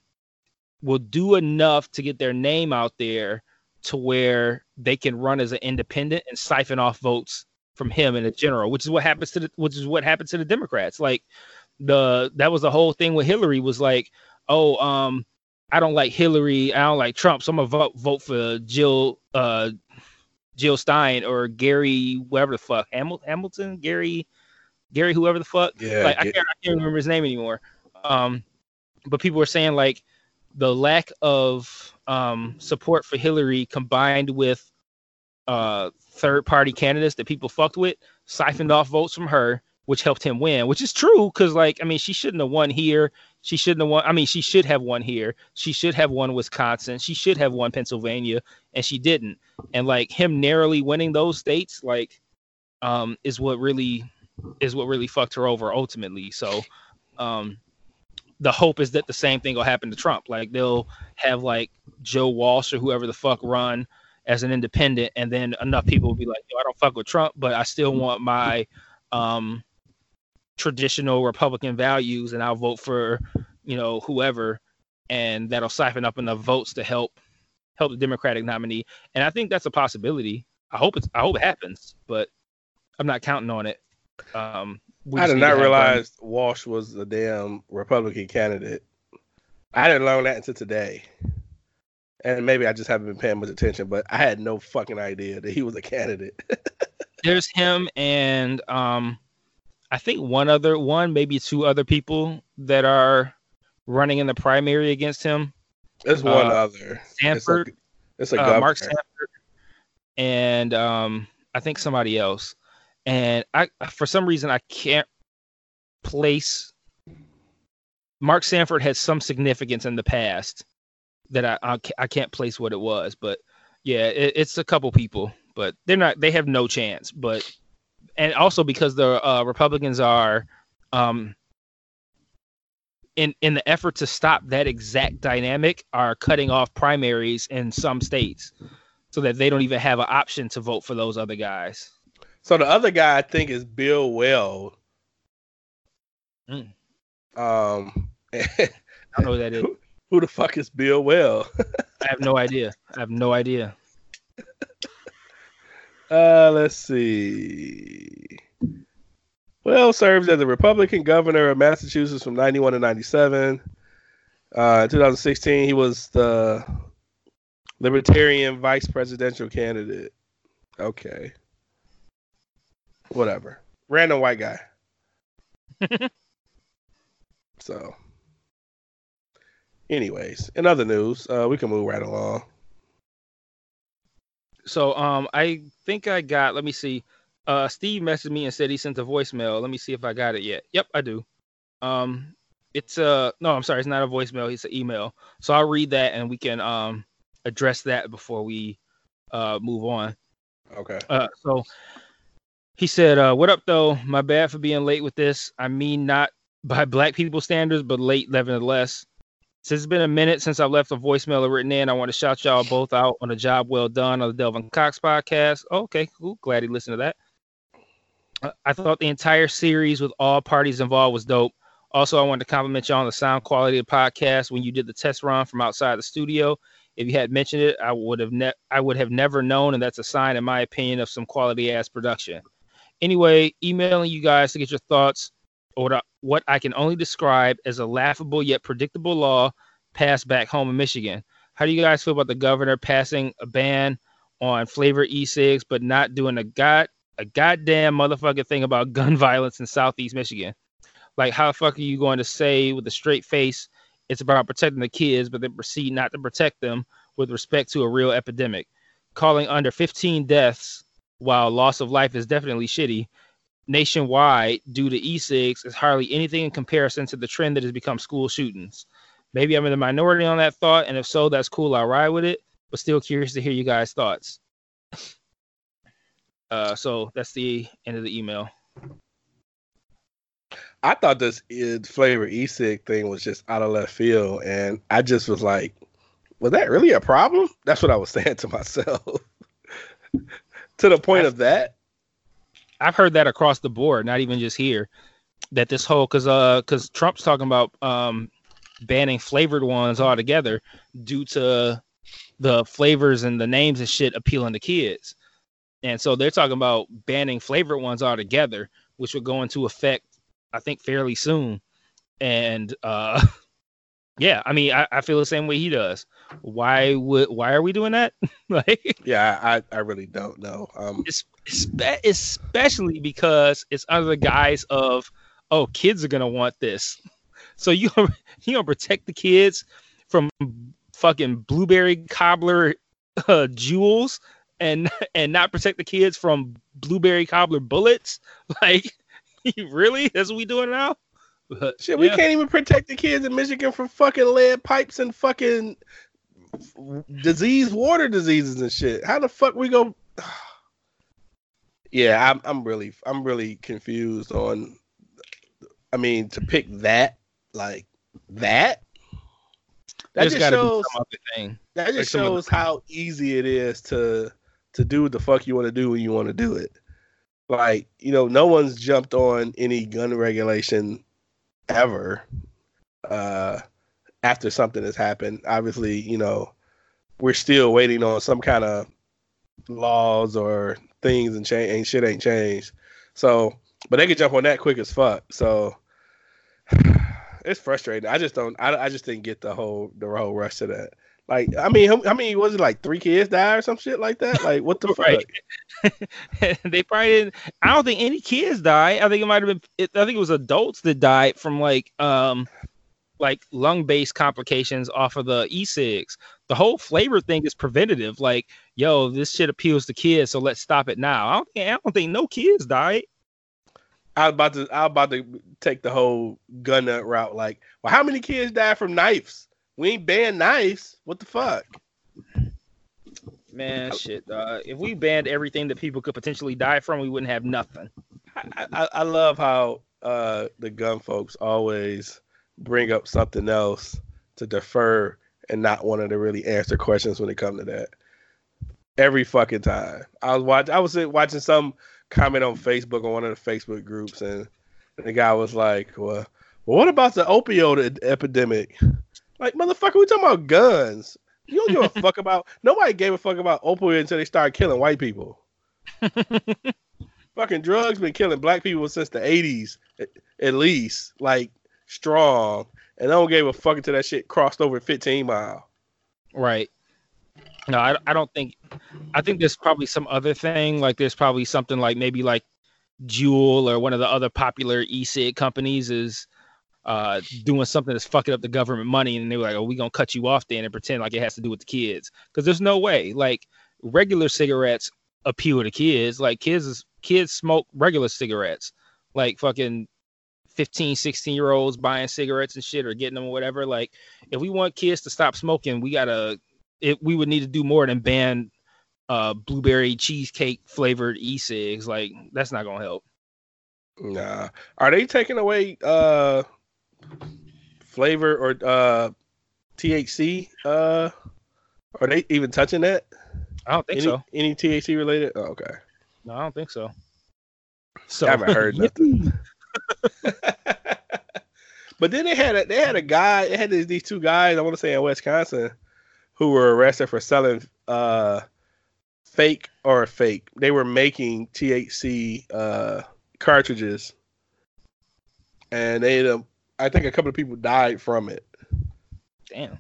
will do enough to get their name out there to where they can run as an independent and siphon off votes from him in the general, which is what happens to the which is what happens to the Democrats. Like the that was the whole thing with Hillary was like, oh, um, I don't like Hillary, I don't like Trump, so I'm gonna vote vote for Jill uh Jill Stein or Gary whatever the fuck Hamil- Hamilton Gary Gary whoever the fuck Yeah, like I can't I can't remember his name anymore. Um, but people were saying like the lack of um support for Hillary combined with uh third party candidates that people fucked with siphoned off votes from her which helped him win which is true because like i mean she shouldn't have won here. She shouldn't have won i mean she should have won here. She should have won wisconsin. She should have won pennsylvania and she didn't. And like him narrowly winning those states like um is what really is what really fucked her over ultimately. So um the hope is that the same thing will happen to trump. Like they'll have like joe walsh or whoever the fuck run as an independent and then enough people will be like yo i don't fuck with trump but i still want my um traditional republican values and i'll vote for you know whoever and that'll siphon up enough votes to help help the democratic nominee and i think that's a possibility i hope it's i hope it happens but i'm not counting on it um we I did not realize Walsh was a damn Republican candidate. I didn't learn that until today. And maybe I just haven't been paying much attention, but I had no fucking idea that he was a candidate. there's him and um I think one other one, maybe two other people that are running in the primary against him. There's one Uh, other. Stanford, It's a, it's a uh. Mark Sanford, and um I think somebody else. And I for some reason I can't place Mark Sanford had some significance in the past that I I, I can't place what it was, but yeah, it, it's a couple people, but they're not they have no chance. But and also because the uh, Republicans are um in in the effort to stop that exact dynamic are cutting off primaries in some states so that they don't even have an option to vote for those other guys. So the other guy I think is Bill Weld. Mm. Um, I don't know who that is. who the fuck is Bill Weld? I have no idea. I have no idea. Uh, let's see. Weld, serves as the Republican governor of Massachusetts from 91 to 97. Uh, in 2016, he was the Libertarian vice presidential candidate. Okay. Whatever. Random white guy. so, anyways, in other news, uh, we can move right along. So um I think I got let me see. Uh, Steve messaged me and said he sent a voicemail. Let me see if I got it yet. Yep, I do. Um, it's uh no, I'm sorry, it's not a voicemail. It's an email. So I'll read that and we can um address that before we uh move on. Okay. Uh, so he said, uh, "What up, though? My bad for being late with this. I mean, not by black people standards, but late nevertheless. Since it's been a minute since I left a voicemail written in, I want to shout y'all both out on a job well done on the Delvin Cox podcast. Okay, cool. Glad he listened to that. I thought the entire series with all parties involved was dope. Also, I wanted to compliment y'all on the sound quality of the podcast when you did the test run from outside the studio. If you had mentioned it, I would have ne- I would have never known, and that's a sign, in my opinion, of some quality ass production. Anyway, emailing you guys to get your thoughts or what I, can only describe as a laughable yet predictable law passed back home in Michigan. How do you guys feel about the governor passing a ban on flavor e-cigs, but not doing a god a goddamn motherfucking thing about gun violence in Southeast Michigan? Like, how the fuck are you going to say with a straight face it's about protecting the kids, but then proceed not to protect them with respect to a real epidemic? Calling under 15 deaths while loss of life is definitely shitty nationwide due to e-cigs is hardly anything in comparison to the trend that has become school shootings. Maybe I'm in the minority on that thought, and if so, that's cool. I'll ride with it, but still curious to hear you guys' thoughts. Uh, so that's the end of the email. I thought this flavor e-cig thing was just out of left field, and I just was like, "Was that really a problem?" That's what I was saying to myself. to the point of that, I've heard that across the board, not even just here. That this whole because uh because Trump's talking about um banning flavored ones altogether due to the flavors and the names and shit appealing to kids. And so they're talking about banning flavored ones altogether, which would go into effect, I think, fairly soon. And uh yeah, I mean, I, I feel the same way he does. Why would why are we doing that? like, yeah, I I really don't know. Um, it's, especially because it's under the guise of oh, kids are gonna want this. So you you gonna protect the kids from fucking blueberry cobbler uh, Juuls and and not protect the kids from blueberry cobbler bullets? Like, really? That's what we doing now? But, Shit, we yeah. can't even protect the kids in Michigan from fucking lead pipes and fucking disease, water diseases and shit. How the fuck we go? yeah, I'm I'm really I'm really confused on. I mean, to pick that like that. That There's just shows. That just shows how easy it is to to do what the fuck you want to do when you want to do it. Like you know, no one's jumped on any gun regulation ever uh, after something has happened. Obviously, you know, we're still waiting on some kind of laws or things and change and shit ain't changed. So, but they can jump on that quick as fuck. So it's frustrating. I just don't. I, I just didn't get the whole the whole rush to that. Like, I mean, how, how many was it? Like three kids die or some shit like that? Like, what the fuck? they probably didn't. I don't think any kids died. I think it might have been. It, I think it was adults that died from like um like lung based complications off of the e-cigs. The whole flavor thing is preventative. Like, yo, this shit appeals to kids, so let's stop it now. I don't think I don't think no kids died. I was about to I was about to take the whole gun nut route. Like, well, how many kids died from knives? We ain't banned nice. What the fuck? Man, shit. Uh, if we banned everything that people could potentially die from, we wouldn't have nothing. I, I, I love how uh, the gun folks always bring up something else to defer and not wanting to really answer questions when it comes to that. Every fucking time. I was watching I was watching some comment on Facebook on one of the Facebook groups and the guy was like, Well, well what about the opioid epidemic? Like, motherfucker, we talking about guns. You don't give a fuck about nobody gave a fuck about opioids until they started killing white people. Fucking drugs been killing black people since the 80s, at least. Like, strong. And I don't give a fuck until that shit crossed over 15 mile. Right. No, I, I don't think. I think there's probably some other thing. Like there's probably something like maybe like Juul or one of the other popular e-cig companies is uh, doing something that's fucking up the government money, and they were like, "Oh, we gonna cut you off then and pretend like it has to do with the kids," because there's no way. Like regular cigarettes appeal to kids. Like kids kids smoke regular cigarettes, like fucking 15, 16 year olds buying cigarettes and shit or getting them or whatever. Like, if we want kids to stop smoking, we gotta. It, we would need to do more than ban uh, blueberry cheesecake flavored e-cigs. Like, that's not gonna help. Nah. Are they taking away uh flavor or uh THC? Uh are they even touching that? I don't think any, so. Any THC related? Oh, okay. No, I don't think so. So I haven't heard nothing. but then they had a they had a guy, they had these, these two guys, I want to say in Wisconsin, who were arrested for selling uh fake or fake. They were making THC uh cartridges, and they, um, I think a couple of people died from it. Damn.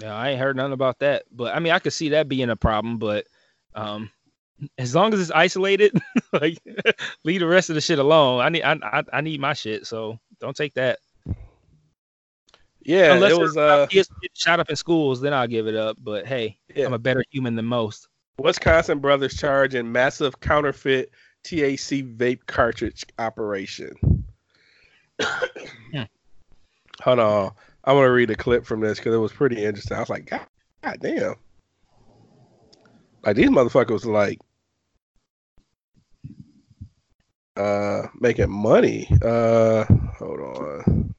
Yeah, I ain't heard nothing about that. But I mean, I could see that being a problem. But um, as long as it's isolated, like leave the rest of the shit alone. I need, I, I, I need my shit. So don't take that. Yeah, Unless it was uh, kids shot up in schools, then I'll give it up. But hey, Yeah. I'm a better human than most. Wisconsin brothers charged in massive counterfeit THC vape cartridge operation. Hold on. I want to read a clip from this because it was pretty interesting. I was like, God, God damn. Like these motherfuckers like uh making money. Uh hold on.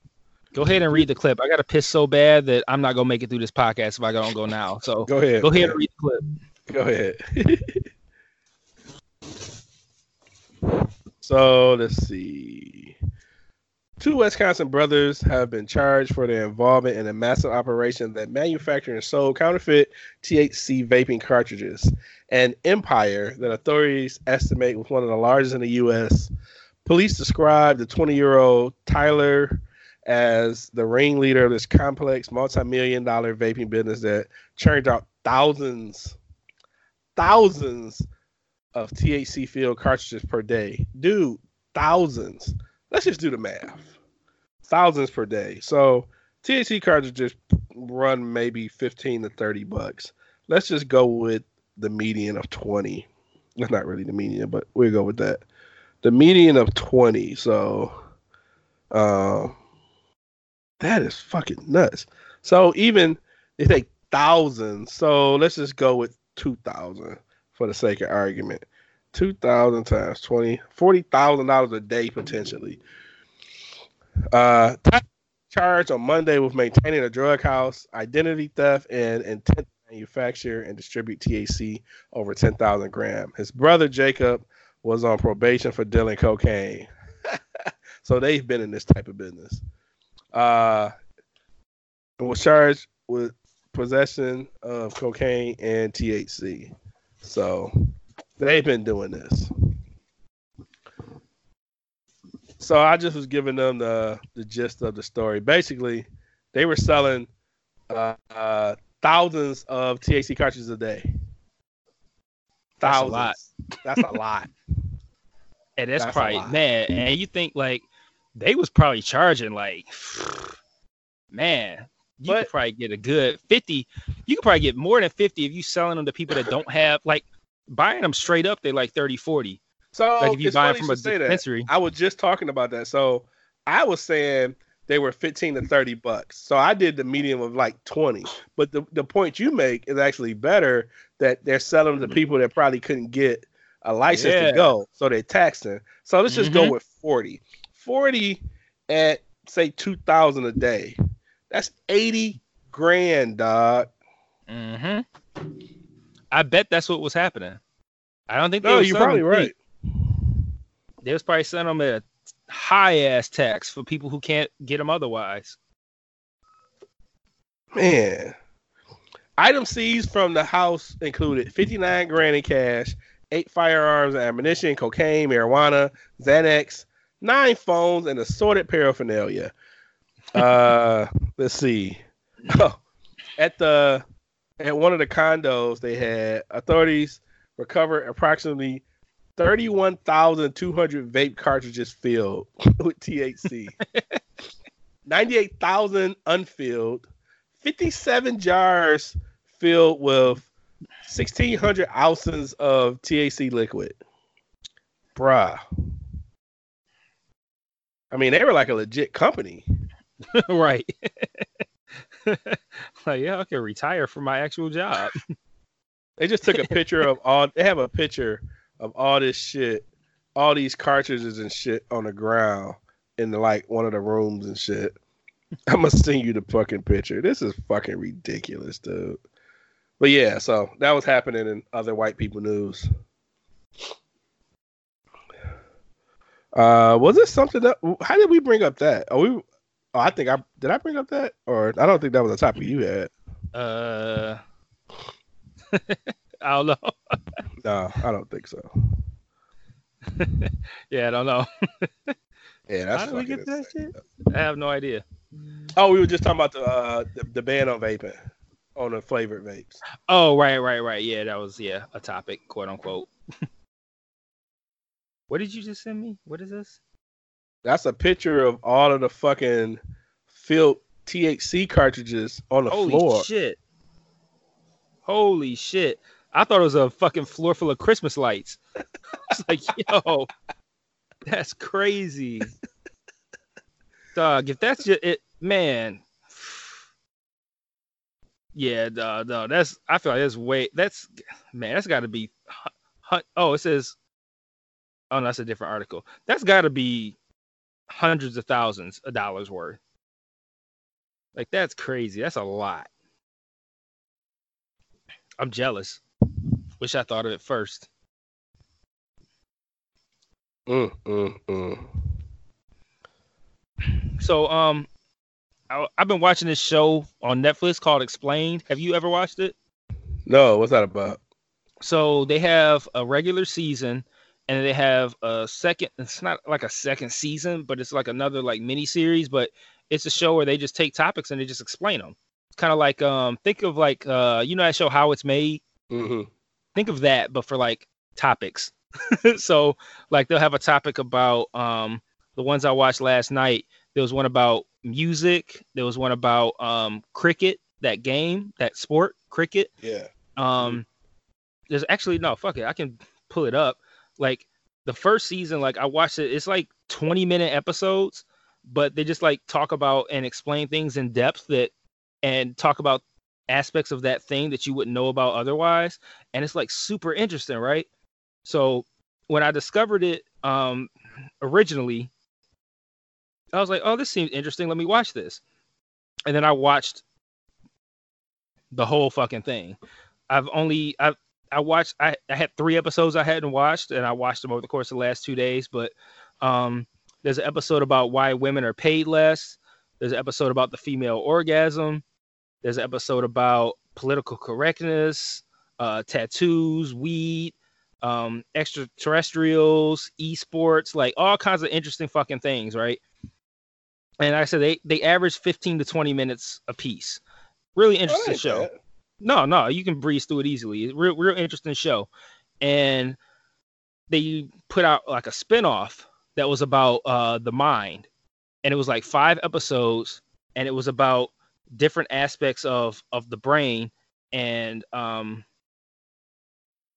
Go ahead and read the clip. I got to piss so bad that I'm not gonna make it through this podcast if I don't go now. So Go ahead. go ahead and read the clip. Go ahead. so let's see. Two Wisconsin brothers have been charged for their involvement in a massive operation that manufactured and sold counterfeit THC vaping cartridges, an empire that authorities estimate was one of the largest in the U.S. Police described the 20 year old Tyler as the ringleader of this complex multi million dollar vaping business that churned out thousands thousands of THC filled cartridges per day. Dude, thousands. Let's just do the math. Thousands per day. So THC cartridges run maybe 15 to 30 bucks. Let's just go with the median of 20. That's not really the median, but we'll go with that. The median of 20. So um that is fucking nuts. So even they take thousands. So let's just go with 2000 for the sake of argument. 2000 times 20, $40,000 a day potentially. Uh, charged on Monday with maintaining a drug house, identity theft, and intent to manufacture and distribute THC over 10,000 gram. His brother Jacob was on probation for dealing cocaine. so they've been in this type of business. Uh, was charged with possession of cocaine and THC. So they've been doing this. So I just was giving them the the gist of the story. Basically, they were selling uh, uh, thousands of THC cartridges a day. That's a Thousands. lot. That's a lot. And that's, That's probably man. And you think like they was probably charging like man, you But- could probably get a good fifty. You could probably get more than fifty if you selling them to people that don't have like buying them straight up. They like 30, 40. So Like if you buy from a dispensary. I was just talking about that. So I was saying they were 15 to 30 bucks. So I did the medium of like 20. But the, the point you make is actually better that they're selling to people that probably couldn't get a license Yeah. to go. So they're taxing. So let's just go Mhm. with 40. 40 at say 2000 a day. That's 80 grand, dog. Mm-hmm. I bet that's what was happening. I don't think they No, you're probably right. They was probably selling them a high ass tax for people who can't get them otherwise. Man. item seized from the house included 59 grand in cash, eight firearms, and ammunition, cocaine, marijuana, Xanax, nine phones, and assorted paraphernalia. Uh, let's see. Oh, at the at one of the condos they had authorities recovered approximately 31,200 vape cartridges filled with THC. 98,000 unfilled, 57 jars filled with sixteen hundred ounces of THC liquid, bruh. I mean, they were like a legit company. right. like, yeah, I can retire from my actual job. They just took a picture of all. They have a picture of all this shit, all these cartridges and shit on the ground in the, like one of the rooms and shit. I'm gonna send you the fucking picture. This is fucking ridiculous, dude. But yeah, so that was happening in other white people news. Uh, was this something that? How did we bring up that? Oh, we. Oh, I think I did. I bring up that, or I don't think that was a topic you had. Uh, I don't know. No, I don't think so. yeah, I don't know. Yeah, that's How did we get to that insane. I have no idea. Oh, we were just talking about the uh, the, the ban on vaping, on the flavored vapes. Oh, right, right, right. Yeah, that was yeah a topic, quote unquote. what did you just send me? What is this? That's a picture of all of the fucking filled THC cartridges on the Holy floor. Holy shit! Holy shit! I thought it was a fucking floor full of Christmas lights. it's like, yo, that's crazy, dog. If that's just it, man. Yeah, no, no, that's. I feel like that's way. That's man. That's got to be. Oh, it says. Oh, no, that's a different article. That's got to be hundreds of thousands of dollars worth. Like that's crazy. That's a lot. I'm jealous. Wish I thought of it first. Mm, mm, mm. So, um, I, I've been watching this show on Netflix called Explained. Have you ever watched it? No, what's that about? So they have a regular season, and they have a second. It's not like a second season, but it's like another like mini series. But it's a show where they just take topics and they just explain them. It's kind of like um, think of like uh, you know that show How It's Made. hmm think of that, but for like topics. so like they'll have a topic about um the ones I watched last night. There was one about music. There was one about um cricket, that game, that sport, cricket. Yeah. Um there's actually no fuck it. I can pull it up. Like the first season, like I watched it, it's like 20 minute episodes, but they just like talk about and explain things in depth that and talk about aspects of that thing that you wouldn't know about otherwise and it's like super interesting right? So when i discovered it um originally i was like oh this seems interesting. Let me watch this. And then i watched the whole fucking thing. I've only i've i watched i, I had three episodes i hadn't watched and i watched them over the course of the last two days but um there's an episode about why women are paid less there's an episode about the female orgasm there's an episode about political correctness, uh, tattoos, weed, um, extraterrestrials, esports, like all kinds of interesting fucking things, right? And like I said they they average 15 to 20 minutes a piece. Really interesting show. No, no, you can breeze through it easily. It's real, real interesting show. And they put out like a spinoff that was about uh the mind. And it was like five episodes, and it was about different aspects of of the brain and um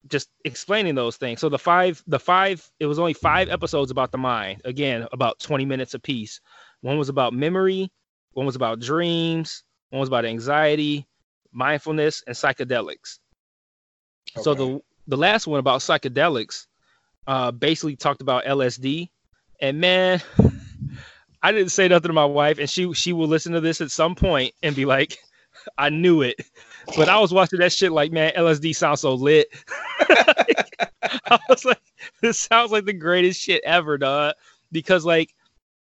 just explaining those things. So the five the five it was only five episodes about the mind. Again, about 20 minutes a piece. One was about memory, one was about dreams, one was about anxiety, mindfulness and psychedelics. So the the last one about psychedelics uh basically talked about LSD and man I didn't say nothing to my wife and she she will listen to this at some point and be like I knew it. But I was watching that shit like man LSD sounds so lit. I was like this sounds like the greatest shit ever, dog. Because like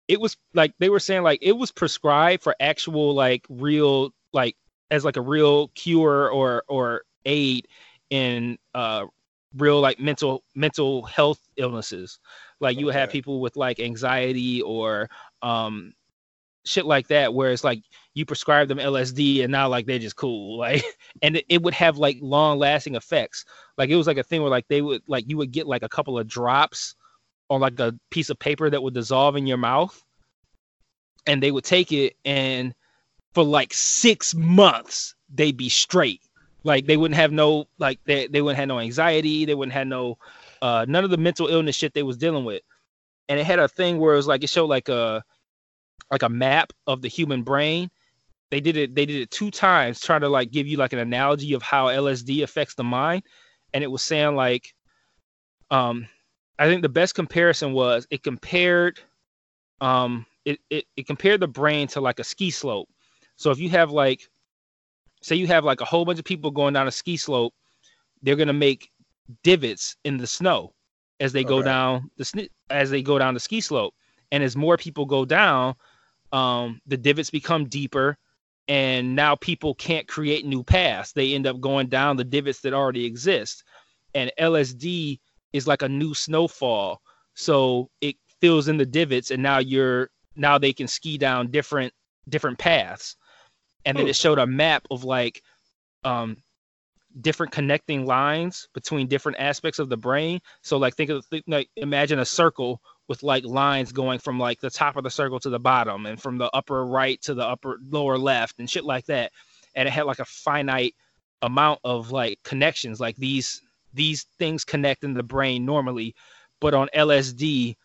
it was like they were saying like it was prescribed for actual like real like as like a real cure or or aid in uh real like mental mental health illnesses. Like you would have people with like anxiety or um shit like that where it's like you prescribe them lsd and now like they're just cool like and it, it would have like long lasting effects. Like it was like a thing where like they would like you would get like a couple of drops on like a piece of paper that would dissolve in your mouth and they would take it and for like six months they'd be straight Like they wouldn't have no like they they wouldn't have no anxiety. They wouldn't have no uh none of the mental illness shit they was dealing with. And it had a thing where it was like it showed like a like a map of the human brain. They did it they did it two times trying to like give you like an analogy of how LSD affects the mind. And it was saying like um I think the best comparison was it compared um it, it, it compared the brain to like a ski slope. So if you have like say you have like a whole bunch of people going down a ski slope, they're gonna make divots in the snow as they go Okay. down the sn- as they go down the ski slope. And as more people go down, um, the divots become deeper, and now people can't create new paths. They end up going down the divots that already exist. And LSD is like a new snowfall, so it fills in the divots, and now you're now they can ski down different different paths and then it showed a map of like um different connecting lines between different aspects of the brain. So like think of like imagine a circle with like lines going from like the top of the circle to the bottom and from the upper right to the upper lower left and shit like that. And it had like a finite amount of like connections. Like these these things connect in the brain normally but on LSD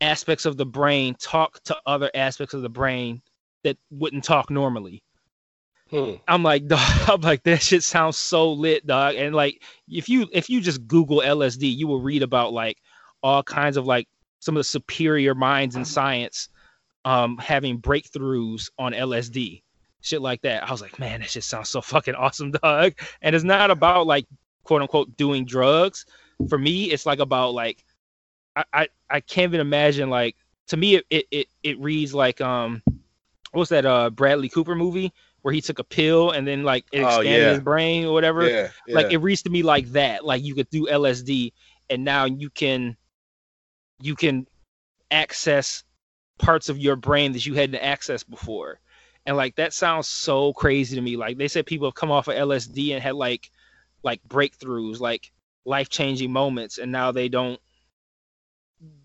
aspects of the brain talk to other aspects of the brain that wouldn't talk normally Hmm. I'm like, dog, I'm like, that shit sounds so lit, dog. And like, if you if you just Google LSD, you will read about like all kinds of like some of the superior minds in science um having breakthroughs on LSD, shit like that. I was like, man, that shit sounds so fucking awesome, dog. And it's not about like quote unquote doing drugs. For me, it's like about like I I, I can't even imagine like to me it, it it it reads like um what's that uh Bradley Cooper movie where he took a pill and then like it Oh, expanded yeah. his brain or whatever. Yeah, yeah. Like it reads to me like that. Like you could do LSD and now you can you can access parts of your brain that you hadn't accessed before. And like that sounds so crazy to me. Like they said people have come off of LSD and had like like breakthroughs, like life changing moments, and now they don't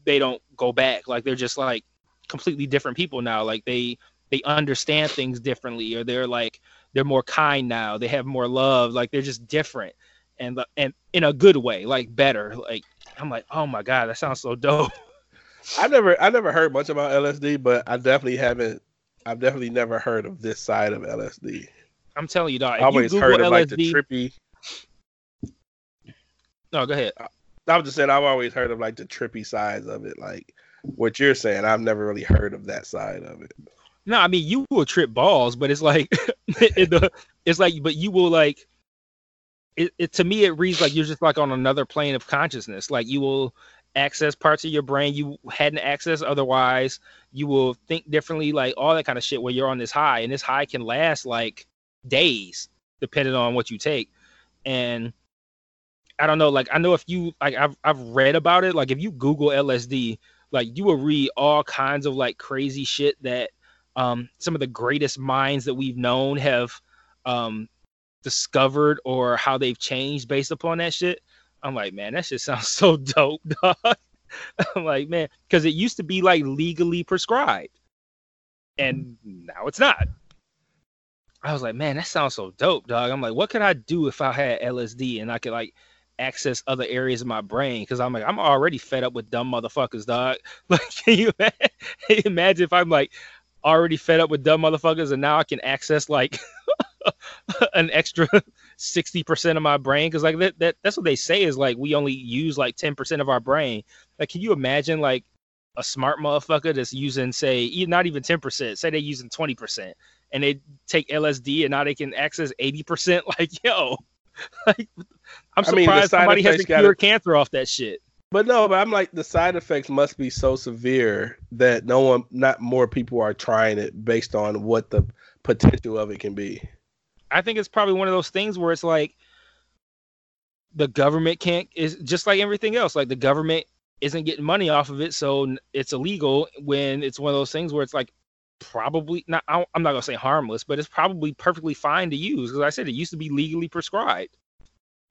they don't go back. Like they're just like completely different people now. Like they they understand things differently, or they're like they're more kind now. They have more love. Like they're just different, and and in a good way, like better. Like I'm like, oh my god, that sounds so dope. I never I never heard much about LSD, but I definitely haven't. I've definitely never heard of this side of LSD. I'm telling you, dog. I always heard of like the trippy. no, go ahead. I was just saying I've always heard of like the trippy sides of it. Like what you're saying, I've never really heard of that side of it. No, I mean you will trip balls, but it's like it's like, but you will like. It, it to me it reads like you're just like on another plane of consciousness. Like you will access parts of your brain you hadn't accessed otherwise. You will think differently, like all that kind of shit. Where you're on this high, and this high can last like days, depending on what you take. And I don't know, like I know if you like I've I've read about it. Like if you Google LSD, like you will read all kinds of like crazy shit that um, some of the greatest minds that we've known have um, discovered or how they've changed based upon that shit. I'm like, man, that shit sounds so dope, dog. I'm like, man, because it used to be like legally prescribed, and now it's not. I was like, man, that sounds so dope, dog. I'm like, what could I do if I had LSD and I could like access other areas of my brain? Because I'm like, I'm already fed up with dumb motherfuckers, dog. Like, can you imagine if I'm like already fed up with dumb motherfuckers and now I can access like an extra 60% of my brain? Because like that, that that's what they say is like we only use like 10% of our brain. Like, can you imagine like a smart motherfucker that's using say not even 10%, say they're using 20% and they take LSD and now they can access 80%. Like, yo, like I'm I mean, surprised somebody hasn't gotta- cured cancer off that shit. But no, but I'm like the side effects must be so severe that no one, not more people are trying it based on what the potential of it can be. I think it's probably one of those things where it's like the government can't is just like everything else. Like the government isn't getting money off of it, so it's illegal. When it's one of those things where it's like probably not. I'm not gonna say harmless, but it's probably perfectly fine to use because I said it used to be legally prescribed.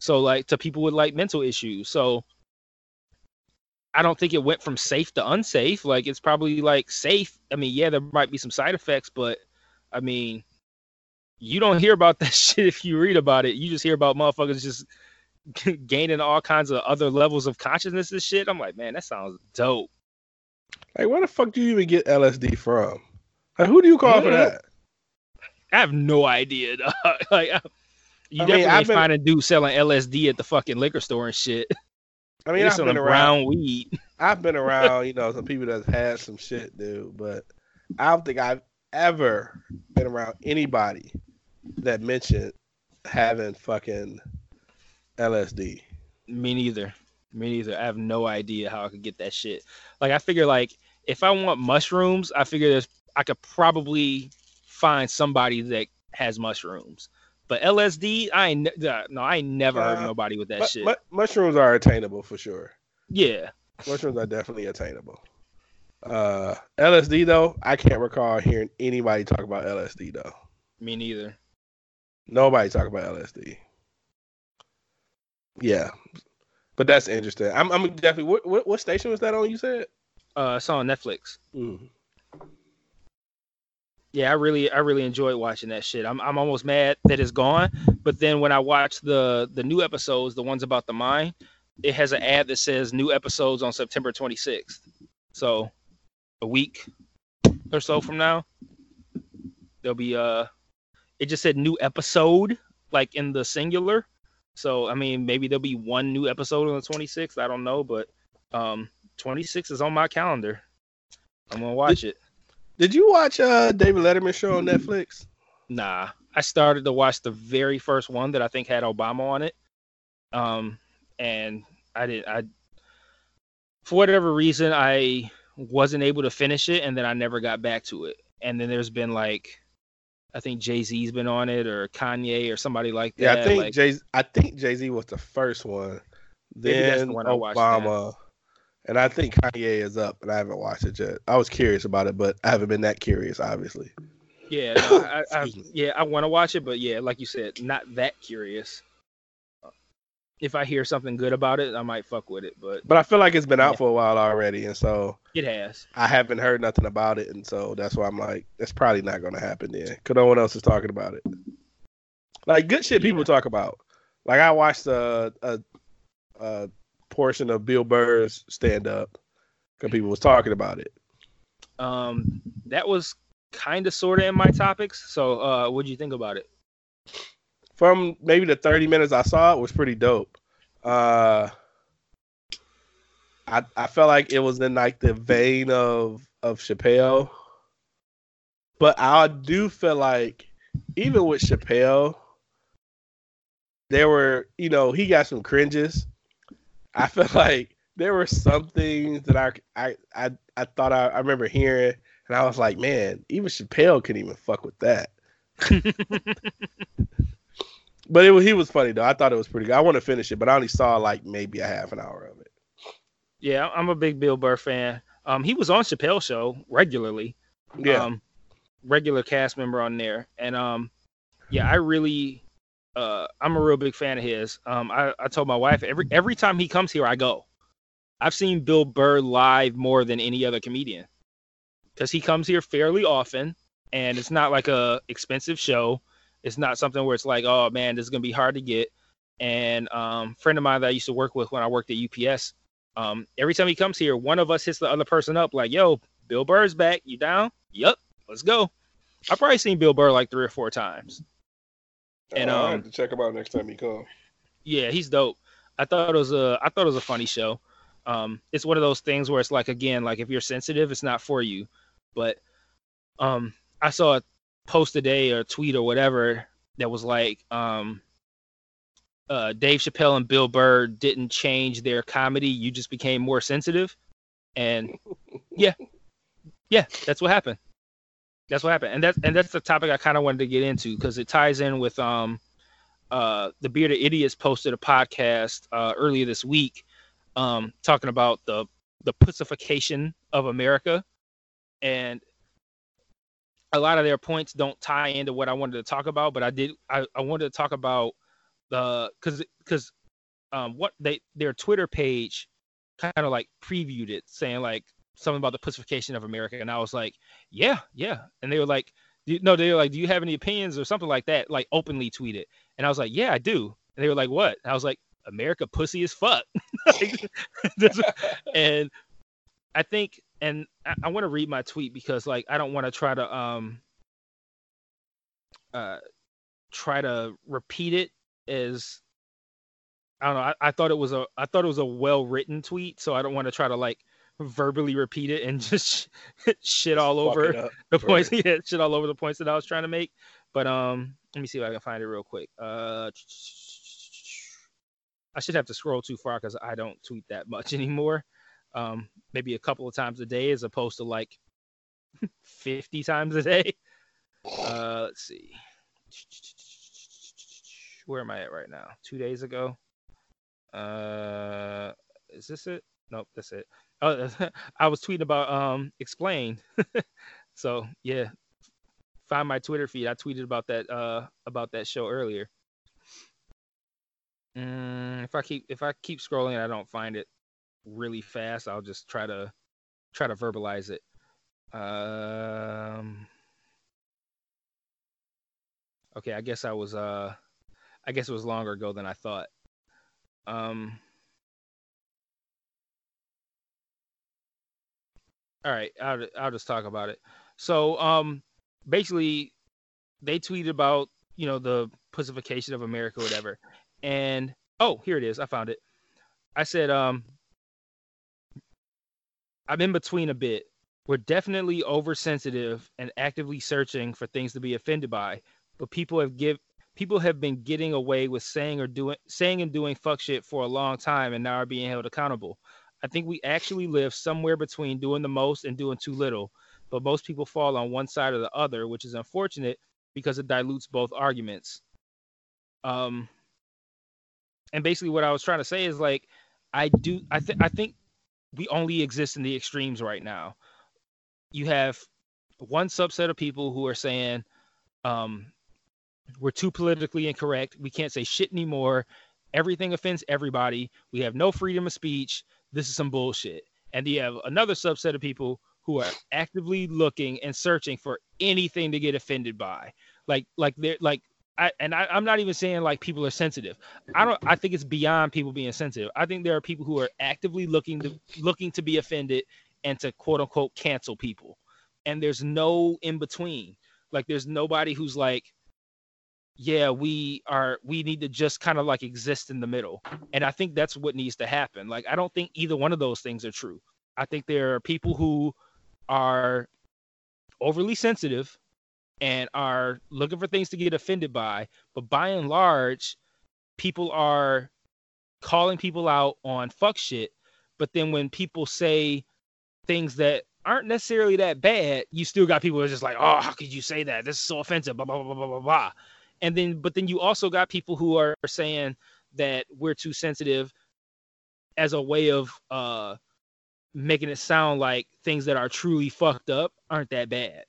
So like to people with like mental issues. So I don't think it went from safe to unsafe. Like it's probably like safe. I mean, yeah, there might be some side effects, but I mean, you don't hear about that shit if you read about it. You just hear about motherfuckers just gaining all kinds of other levels of consciousness and shit. I'm like, man, that sounds dope. Like, where the fuck do you even get LSD from? Like, who do you call for that? I have no idea. Dog. like, you I mean, definitely I've been- find a dude selling LSD at the fucking liquor store and shit. I mean, I've been around. weed. I've been around, you know, some people that's had some shit, dude. But I don't think I've ever been around anybody that mentioned having fucking LSD. Me neither. Me neither. I have no idea how I could get that shit. Like I figure like if I want mushrooms, I figure there's I could probably find somebody that has mushrooms. But LSD, I ne- uh, no, I ain't never heard Uh, nobody with that Mu- shit. mu- mushrooms are attainable for sure. yeah. Mushrooms are definitely attainable. Uh, LSD though, I can't recall hearing anybody talk about LSD though. Me neither. Nobody talk about LSD. Yeah, but that's interesting. I'm, I'm definitely. What, what what station was that on? You said. Uh it's on Netflix. Mm. Yeah, I really I really enjoyed watching that shit. I'm I'm almost mad that it's gone, but then when I watch the the new episodes, the ones about the mine, it has an ad that says new episodes on September 26th. So, a week or so from now, there'll be uh it just said new episode like in the singular. So, I mean, maybe there'll be one new episode on the 26th, I don't know, but um 26 is on my calendar. I'm going to watch it. Did you watch uh David Letterman show on Netflix? Nah, I started to watch the very first one that I think had Obama on it. Um, and I did I for whatever reason I wasn't able to finish it, and then I never got back to it. And then there's been like, I think Jay Z's been on it, or Kanye, or somebody like that. Yeah. I think like, Jay. I think Jay Z was the first one. That's the Then one I watched Obama, and I think Kanye is up, and I haven't watched it yet. I was curious about it, but I haven't been that curious, obviously. yeah, no, I, I, me. yeah, I want to watch it, but yeah, like you said, not that curious. If I hear something good about it, I might fuck with it, but But I feel like it's been out Yeah. for a while already, and so it has. I haven't heard nothing about it, and so that's why I'm like, it's probably not going to happen then, because no one else is talking about it. Like good shit, people Yeah. talk about. Like I watched a a, a portion of Bill Burr's stand up because people was talking about it. Um, that was kind of sort of in my topics. So, uh, what do you think about it? From maybe the 30 minutes I saw, it was pretty dope. Uh, I I felt like it was in like the vein of of Chappelle, but I do feel like even with Chappelle, there were you know he got some cringes. I feel like there were some things that I I I, I thought I, I remember hearing, and I was like, man, even Chappelle couldn't even fuck with that. But it was, he was funny though. I thought it was pretty good. I want to finish it, but I only saw like maybe a half an hour of it. Yeah, I'm a big Bill Burr fan. Um, he was on Chappelle show regularly. Yeah, Um, regular cast member on there, and um, yeah, I really, uh, I'm a real big fan of his. Um, I, I told my wife every every time he comes here, I go. I've seen Bill Burr live more than any other comedian because he comes here fairly often, and it's not like a expensive show. It's not something where it's like, oh man, this is gonna be hard to get. And um, friend of mine that I used to work with when I worked at UPS, um, every time he comes here, one of us hits the other person up like, "Yo, Bill Burr's back. You down? Yup, let's go." I've probably seen Bill Burr like three or four times. And, I'll um, have to check him out next time he come. Yeah, he's dope. I thought it was a I thought it was a funny show. Um, it's one of those things where it's like again, like if you're sensitive, it's not for you. But um, I saw a post today or a tweet or whatever that was like, um, uh, Dave Chappelle and Bill Burr didn't change their comedy. You just became more sensitive, and yeah, yeah, that's what happened. That's what happened, and that's and that's the topic I kind of wanted to get into because it ties in with um uh, the Bearded Idiots posted a podcast uh, earlier this week um, talking about the the pussification of America, and a lot of their points don't tie into what I wanted to talk about. But I did I, I wanted to talk about the because because um, what they their Twitter page kind of like previewed it, saying like something about the pussification of America, and I was like, yeah, yeah, and they were like no, they were like, do you have any opinions or something like that? Like openly tweeted, and I was like, yeah, I do. And they were like, what? I was like, America pussy as fuck. and I think, and I, I want to read my tweet because like I don't want to try to um uh try to repeat it as I don't know. I, I thought it was a I thought it was a well written tweet, so I don't want to try to like verbally repeat it and just shit all over the points. Yeah, shit all over the points that I was trying to make. But um, let me see if I can find it real quick. Uh, I should have to scroll too far because I don't tweet that much anymore. Um, maybe a couple of times a day as opposed to like 50 times a day. Uh, let's see. Where am I at right now? Two days ago. Uh, is this it? Nope, that's it. Oh, I was tweeting about um explain. so yeah, find my Twitter feed. I tweeted about that uh about that show earlier. Mm, if I keep if I keep scrolling, I don't find it really fast. I'll just try to try to verbalize it. Um. Okay, I guess I was uh, I guess it was longer ago than I thought. Um. All right, I'll I'll just talk about it. So um, basically, they tweeted about you know the pussification of America, whatever, and oh, here it is. I found it. I said um, I'm in between a bit. We're definitely oversensitive and actively searching for things to be offended by, but people have give people have been getting away with saying or doing saying and doing fuck shit for a long time and now are being held accountable. I think we actually live somewhere between doing the most and doing too little, but most people fall on one side or the other, which is unfortunate because it dilutes both arguments. Um, and basically, what I was trying to say is like, I do, I think, I think we only exist in the extremes right now. You have one subset of people who are saying, um, we're too politically incorrect. We can't say shit anymore. Everything offends everybody. We have no freedom of speech this is some bullshit. And you have another subset of people who are actively looking and searching for anything to get offended by. Like, like they're like, I, and I, I'm not even saying like people are sensitive. I don't. I think it's beyond people being sensitive. I think there are people who are actively looking to looking to be offended and to quote unquote cancel people. And there's no in between. Like there's nobody who's like, yeah, we are we need to just kind of like exist in the middle. And I think that's what needs to happen. Like I don't think either one of those things are true. I think there are people who are overly sensitive and are looking for things to get offended by, but by and large, people are calling people out on fuck shit. But then when people say things that aren't necessarily that bad, you still got people who are just like, oh, how could you say that? This is so offensive, blah, blah, blah, blah, blah, blah and then but then you also got people who are saying that we're too sensitive as a way of uh making it sound like things that are truly fucked up aren't that bad.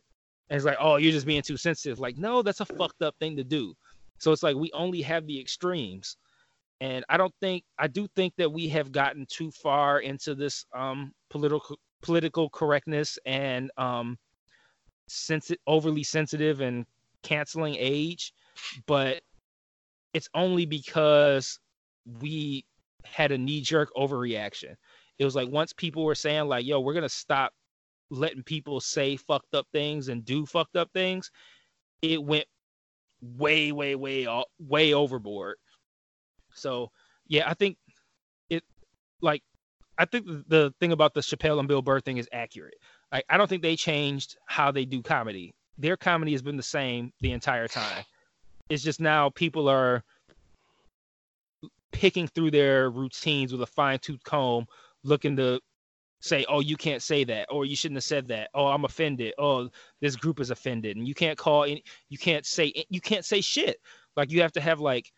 And it's like, oh, you're just being too sensitive. Like, no, that's a fucked up thing to do. So it's like we only have the extremes. And I don't think I do think that we have gotten too far into this um political political correctness and um overly sensitive and canceling age but it's only because we had a knee jerk overreaction. It was like once people were saying like, "Yo, we're gonna stop letting people say fucked up things and do fucked up things," it went way, way, way, way overboard. So yeah, I think it like I think the thing about the Chappelle and Bill Burr thing is accurate. Like I don't think they changed how they do comedy. Their comedy has been the same the entire time. It's just now people are picking through their routines with a fine tooth comb, looking to say, "Oh, you can't say that," or "You shouldn't have said that." "Oh, I'm offended." "Oh, this group is offended," and you can't call any, you can't say you can't say shit. Like you have to have like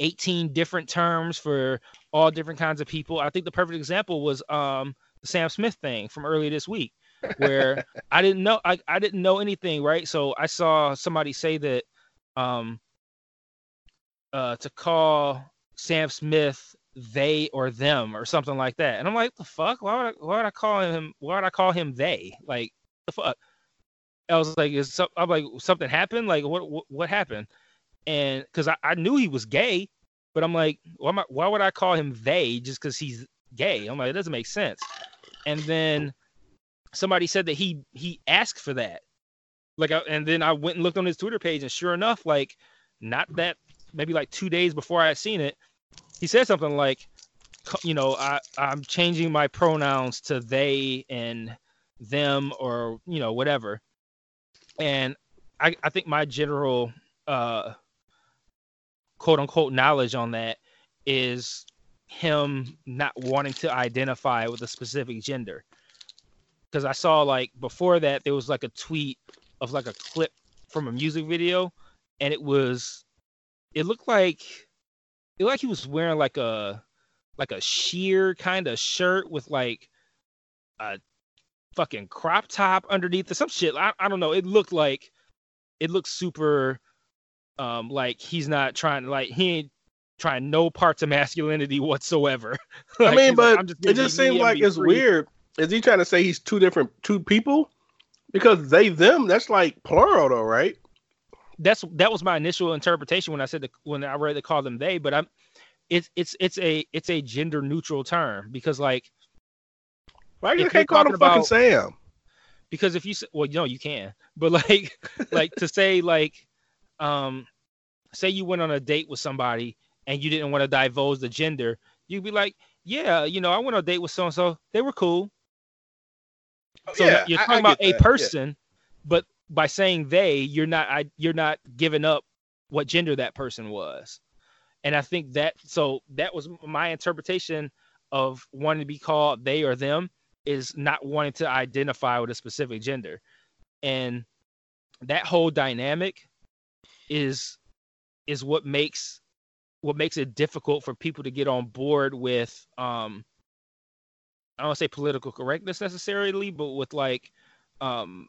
18 different terms for all different kinds of people. I think the perfect example was um the Sam Smith thing from earlier this week, where I didn't know I, I didn't know anything, right? So I saw somebody say that um, uh, to call Sam Smith they or them or something like that. And I'm like, the fuck? Why would I, why would I call him? Why would I call him they? Like the fuck? I was like, is some, I'm like something happened? Like what what, what happened? And because I, I knew he was gay, but I'm like, why, am I, why would I call him they just because he's gay? I'm like, it doesn't make sense. And then somebody said that he he asked for that. Like, I, and then I went and looked on his Twitter page, and sure enough, like, not that maybe like two days before I had seen it, he said something like, you know, I I'm changing my pronouns to they and them or you know whatever. And I I think my general uh quote unquote knowledge on that is him not wanting to identify with a specific gender. Because I saw like before that there was like a tweet of like a clip from a music video, and it was it looked like it looked like he was wearing like a like a sheer kind of shirt with like a fucking crop top underneath or some shit. I, I don't know. It looked like it looked super um like he's not trying to like he ain't trying no parts of masculinity whatsoever. like, I mean, but like, it just seems like it's free. weird. Is he trying to say he's two different two people? Because they them that's like plural though, right? That's that was my initial interpretation when I said the, when I read they call them they, but I'm it's it's it's a it's a gender neutral term because like why you can't call them about, fucking Sam? Because if you say, well, you know you can, but like like to say like um say you went on a date with somebody and you didn't want to divulge the gender, you'd be like, yeah, you know, I went on a date with so and so, they were cool. Oh, so yeah, you're talking I, I about a that. person, yeah. but by saying they, you're not I, you're not giving up what gender that person was. And I think that so that was my interpretation of wanting to be called they or them is not wanting to identify with a specific gender. And that whole dynamic is is what makes what makes it difficult for people to get on board with um I don't say political correctness necessarily, but with like um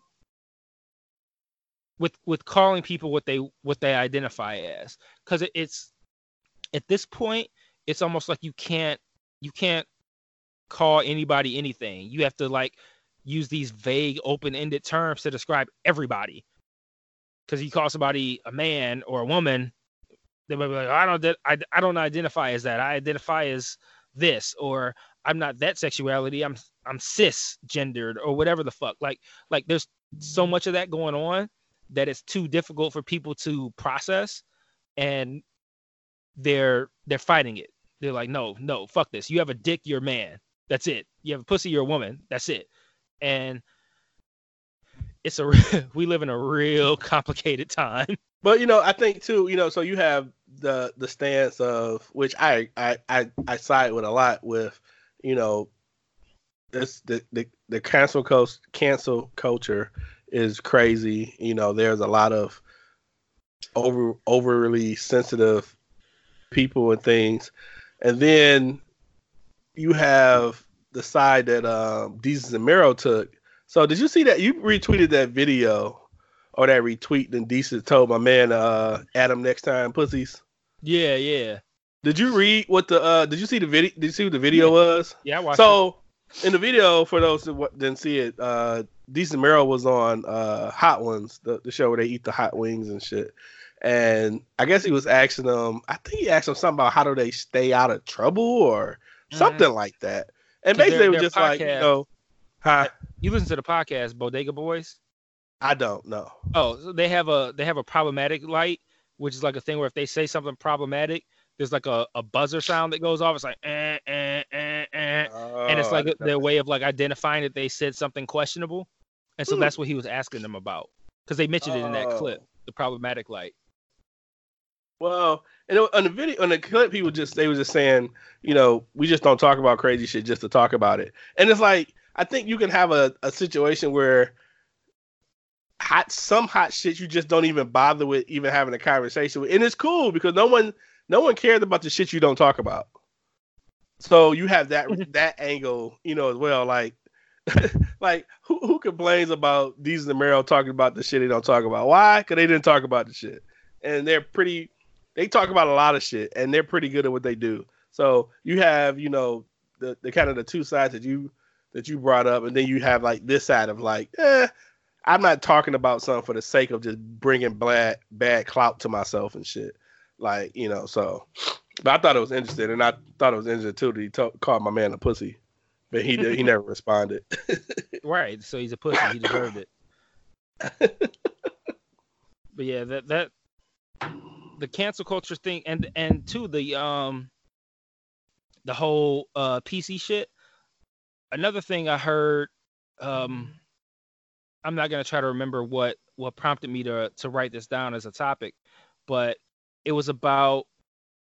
with with calling people what they what they identify as. Because it, it's at this point it's almost like you can't you can't call anybody anything. You have to like use these vague open-ended terms to describe everybody. Because you call somebody a man or a woman they might be like i don't I, I don't identify as that. I identify as this or i'm not that sexuality. I'm i'm cisgendered or whatever the fuck. Like like there's so mm-hmm. much of that going on that it's too difficult for people to process and they're they're fighting it. They're like no no fuck this. You have a dick you're a man. That's it. You have a pussy you're a woman. That's it. And it's a we live in a real complicated time. But you know i think too you know so you have the the stance of which i i i, I side with a lot with you know this the the, the cancel coast cancel culture is crazy. You know, there's a lot of over overly sensitive people and things, and then you have the side that um Desus and Mero took. So did you see that you retweeted that video or that retweet and Desus told my man uh Adam next time pussies? Yeah, yeah. Did you read what the uh did you see the video did you see what the video was? Yeah, I watched so it. in the video for those who didn't see it, uh Desus Mero was on uh, Hot Ones, the, the show where they eat the hot wings and shit. And I guess he was asking them, I think he asked them something about how do they stay out of trouble or mm-hmm. something like that. And basically, it was just podcast, like, you know, huh? You listen to the podcast Bodega Boys? I don't know. Oh, so they have a they have a problematic light, which is like a thing where if they say something problematic, there's like a, a buzzer sound that goes off. It's like eh, eh, eh, eh. Oh, and it's like their way of like identifying that they said something questionable. And so hmm. that's what he was asking them about because they mentioned it in that clip, oh. the problematic light. Well, and on the video, on the clip, he was just they was just saying, you know, we just don't talk about crazy shit just to talk about it. And it's like I think you can have a, a situation where hot some hot shit you just don't even bother with even having a conversation with, and it's cool because no one no one cares about the shit you don't talk about. So you have that that angle, you know, as well. Like like who who complains about Desus and Mero talking about the shit they don't talk about? Why? Because they didn't talk about the shit, and they're pretty. They talk about a lot of shit, and they're pretty good at what they do. So you have you know the the kind of the two sides that you that you brought up, and then you have like this side of like, eh, I'm not talking about something for the sake of just bringing bad bad clout to myself and shit. Like you know, so. But I thought it was interesting, and I thought it was interesting too that he t- called my man a pussy, but he did, he never responded. Right. So he's a pussy. He deserved it. but yeah, that that the cancel culture thing, and and two the um the whole uh PC shit. Another thing I heard, um, I'm not gonna try to remember what what prompted me to to write this down as a topic, but it was about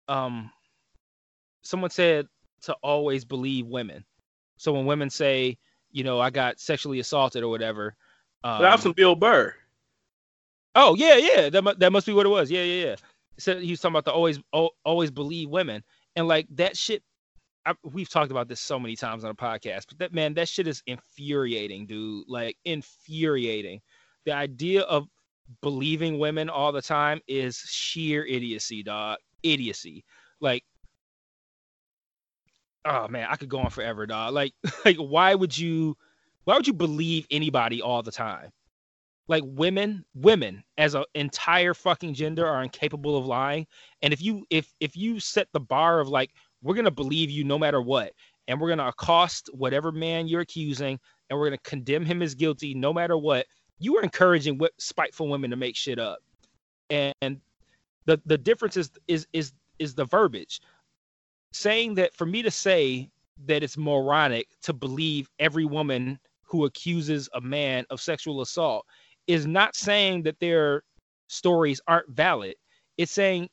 um someone said to always believe women. So when women say, you know, I got sexually assaulted or whatever, um, that was from Bill Burr. Oh yeah, yeah. That that must be what it was. Yeah, yeah, yeah. So he was talking about the always always believe women and like that shit. I, we've talked about this so many times on a podcast, but that man, that shit is infuriating, dude. Like infuriating. The idea of believing women all the time is sheer idiocy, dog. Idiocy. Like, oh man, I could go on forever, dog. Like, like why would you, why would you believe anybody all the time? like women women as an entire fucking gender are incapable of lying and if you if if you set the bar of like we're gonna believe you no matter what and we're gonna accost whatever man you're accusing and we're gonna condemn him as guilty no matter what you are encouraging what spiteful women to make shit up. And the the difference is is is is the verbiage. Saying that for me to say that it's moronic to believe every woman who accuses a man of sexual assault is not saying that their stories aren't valid. It's saying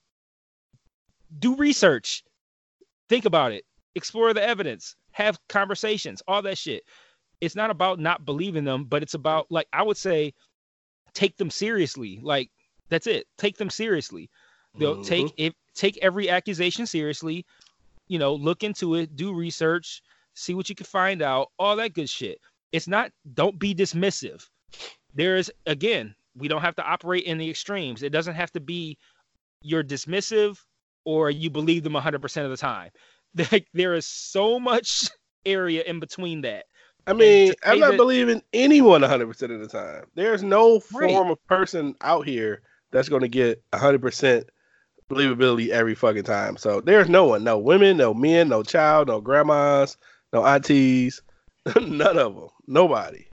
do research, think about it, explore the evidence, have conversations, all that shit. It's not about not believing them, but it's about like I would say take them seriously. Like that's it. Take them seriously. They'll Mhm. take if take every accusation seriously, you know, look into it, do research, see what you can find out, all that good shit. It's not don't be dismissive there is again we don't have to operate in the extremes it doesn't have to be you're dismissive or you believe them 100% of the time like there is so much area in between that I mean, I'm not believing anyone 100% of the time. There's no Right. form of person out here that's going to get 100% believability every fucking time. So there's no one, no women, no men, no child, no grandmas, no aunties, none of them, nobody.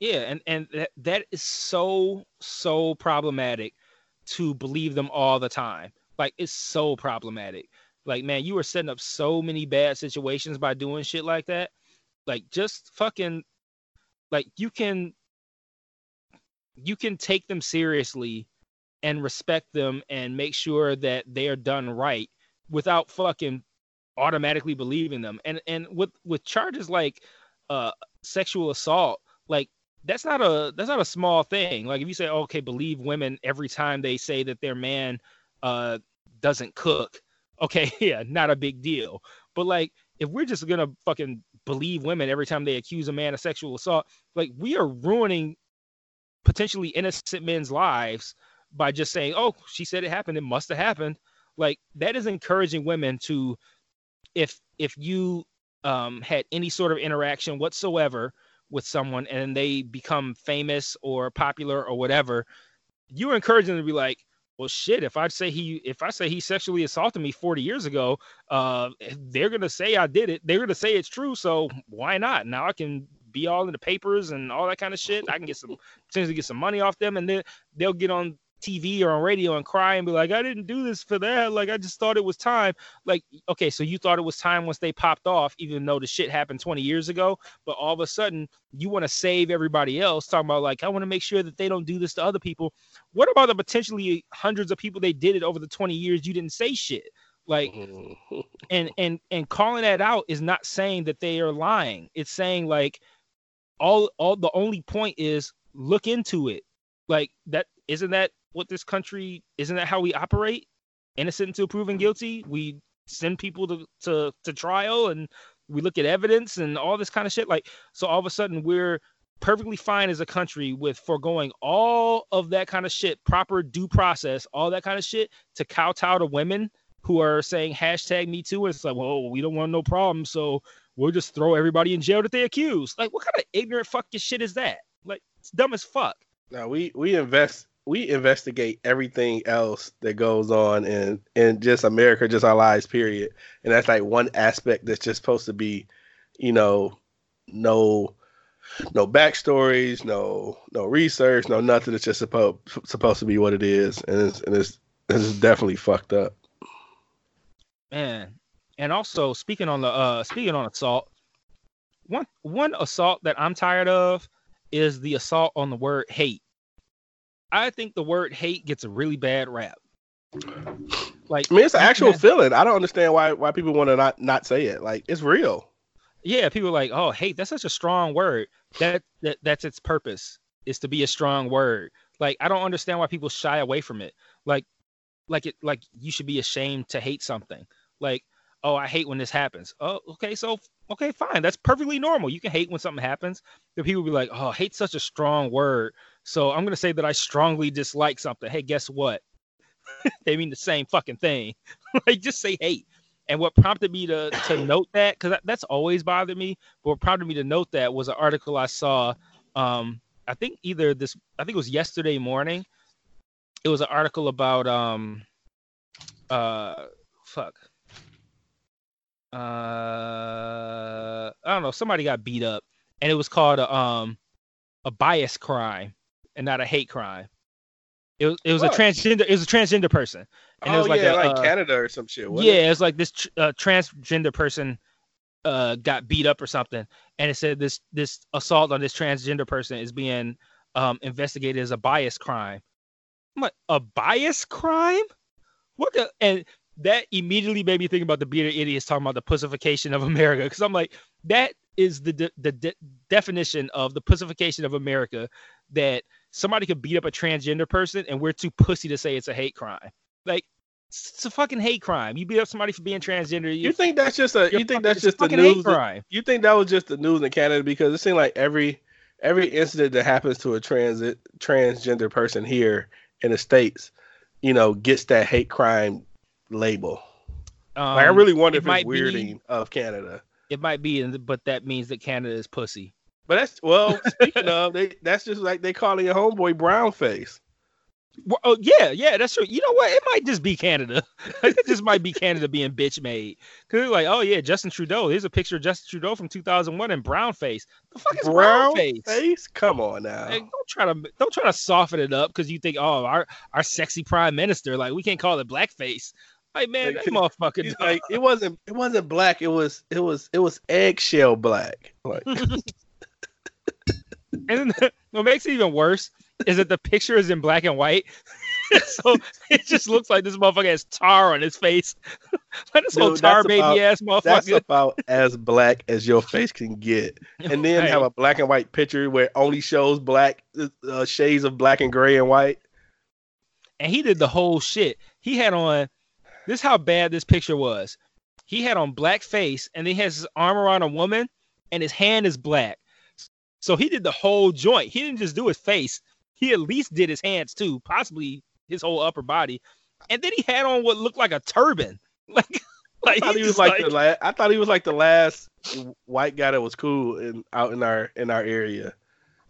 yeah and and that, that is so so problematic to believe them all the time like it's so problematic like man you are setting up so many bad situations by doing shit like that like just fucking like you can you can take them seriously and respect them and make sure that they are done right without fucking automatically believing them. And and with with charges like uh sexual assault like that's not a that's not a small thing. Like if you say okay believe women every time they say that their man uh doesn't cook okay yeah not a big deal. But like if we're just gonna fucking believe women every time they accuse a man of sexual assault. Like we are ruining potentially innocent men's lives by just saying oh she said it happened. It must have happened. Like that is encouraging women to if if you um had any sort of interaction whatsoever with someone and they become famous or popular or whatever you're encouraging them to be like well shit if i say he if i say he sexually assaulted me 40 years ago uh they're gonna say i did it. They're gonna say it's true so why not? Now i can be all in the papers and all that kind of shit. I can get some potentially get some money off them and then they'll get on tv or on radio and cry and be like i didn't do this for that. Like i just thought it was time. Like okay so you thought it was time once they popped off even though the shit happened 20 years ago but all of a sudden you want to save everybody else talking about like i want to make sure that they don't do this to other people. What about the potentially hundreds of people they did it over the 20 years you didn't say shit? Like and and and calling that out is not saying that they are lying. It's saying like all all the only point is look into it. Like that isn't that what this country isn't that how we operate innocent until proven guilty we send people to to, to trial and we look at evidence and all this kind of shit like so all of a sudden we're perfectly fine as a country with foregoing all of that kind of shit proper due process all that kind of shit to kowtow to women who are saying hashtag me too. It's like, well, we don't want no problem, so we'll just throw everybody in jail that they accuse. Like, what kind of ignorant fucking shit is that? Like, It's dumb as fuck. No, we we invest we investigate everything else that goes on in in just America, just our lives, period. And that's like one aspect that's just supposed to be, you know, no no backstories, no no research, no nothing. It's just supposed supposed to be what it is, and it's and it's, it's definitely fucked up. Man, and also speaking on the uh speaking on assault, one one assault that I'm tired of is the assault on the word hate. I think the word hate gets a really bad rap. Like I mean, it's an actual feeling. I don't understand why why people want to not not say it. Like it's real. yeah, people are like, oh, hate, that's such a strong word. That that that's its purpose is to be a strong word. Like I don't understand why people shy away from it. Like like it like you should be ashamed to hate something. Like, oh, I hate when this happens. Oh, okay, so okay, fine. That's perfectly normal. You can hate when something happens. But people be like, oh, hate's such a strong word. So I'm gonna say that I strongly dislike something. Hey, guess what? they mean the same fucking thing. like just say hate. And what prompted me to to note that, because that's always bothered me, but what prompted me to note that was an article I saw. Um, I think either this, I think it was yesterday morning. It was an article about um, uh, fuck, uh, I don't know, somebody got beat up, and it was called a um, a bias crime and not a hate crime. It was it was a transgender it was a transgender person, and it oh was like yeah, a, like uh, Canada or some shit. yeah, it? it's like this tr- uh, transgender person uh, got beat up or something, and it said this this assault on this transgender person is being um, investigated as a bias crime. I'm like, a bias crime? What the? And that immediately made me think about the bearded idiots talking about the pussification of America, because I'm like, that is the de- the de- definition of the pussification of America. That somebody could beat up a transgender person, and we're too pussy to say it's a hate crime. Like, it's a fucking hate crime. You beat up somebody for being transgender. You think that's just a? you're think that's just the news? crime? You think that was just the news in Canada because it seemed like every every incident that happens to a transit transgender person here in the states, you know, gets that hate crime label. Um, Like I really wonder it if it's might be- weirding of Canada. It might be, but that means that Canada is pussy. But that's well, speaking of, they that's just like they calling your homeboy brown face. Well, oh yeah, yeah, that's true. You know what? It might just be Canada. it just might be Canada being bitch made. Cause like, oh yeah, Justin Trudeau. Here's a picture of Justin Trudeau from 2001 in brown face. The fuck is brown, face? Come on now. Like, don't try to don't try to soften it up because you think, oh, our our sexy prime minister, like we can't call it blackface. Like man, that motherfucker. Like it wasn't it wasn't black. It was it was it was eggshell black. Like And then what makes it even worse is that the picture is in black and white. so it just looks like this motherfucker has tar on his face. like this whole tar baby about- ass that's motherfucker. about as black as your face can get. And then Right. have a black and white picture where it only shows black uh, shades of black and gray and white. and he did the whole shit. He had on this is how bad this picture was. He had on black face and then he has his arm around a woman and his hand is black. So he did the whole joint. He didn't just do his face. He at least did his hands too, possibly his whole upper body. And then he had on what looked like a turban. Like I like thought he he was just like, the la- I thought he was like the last white guy that was cool in out in our in our area.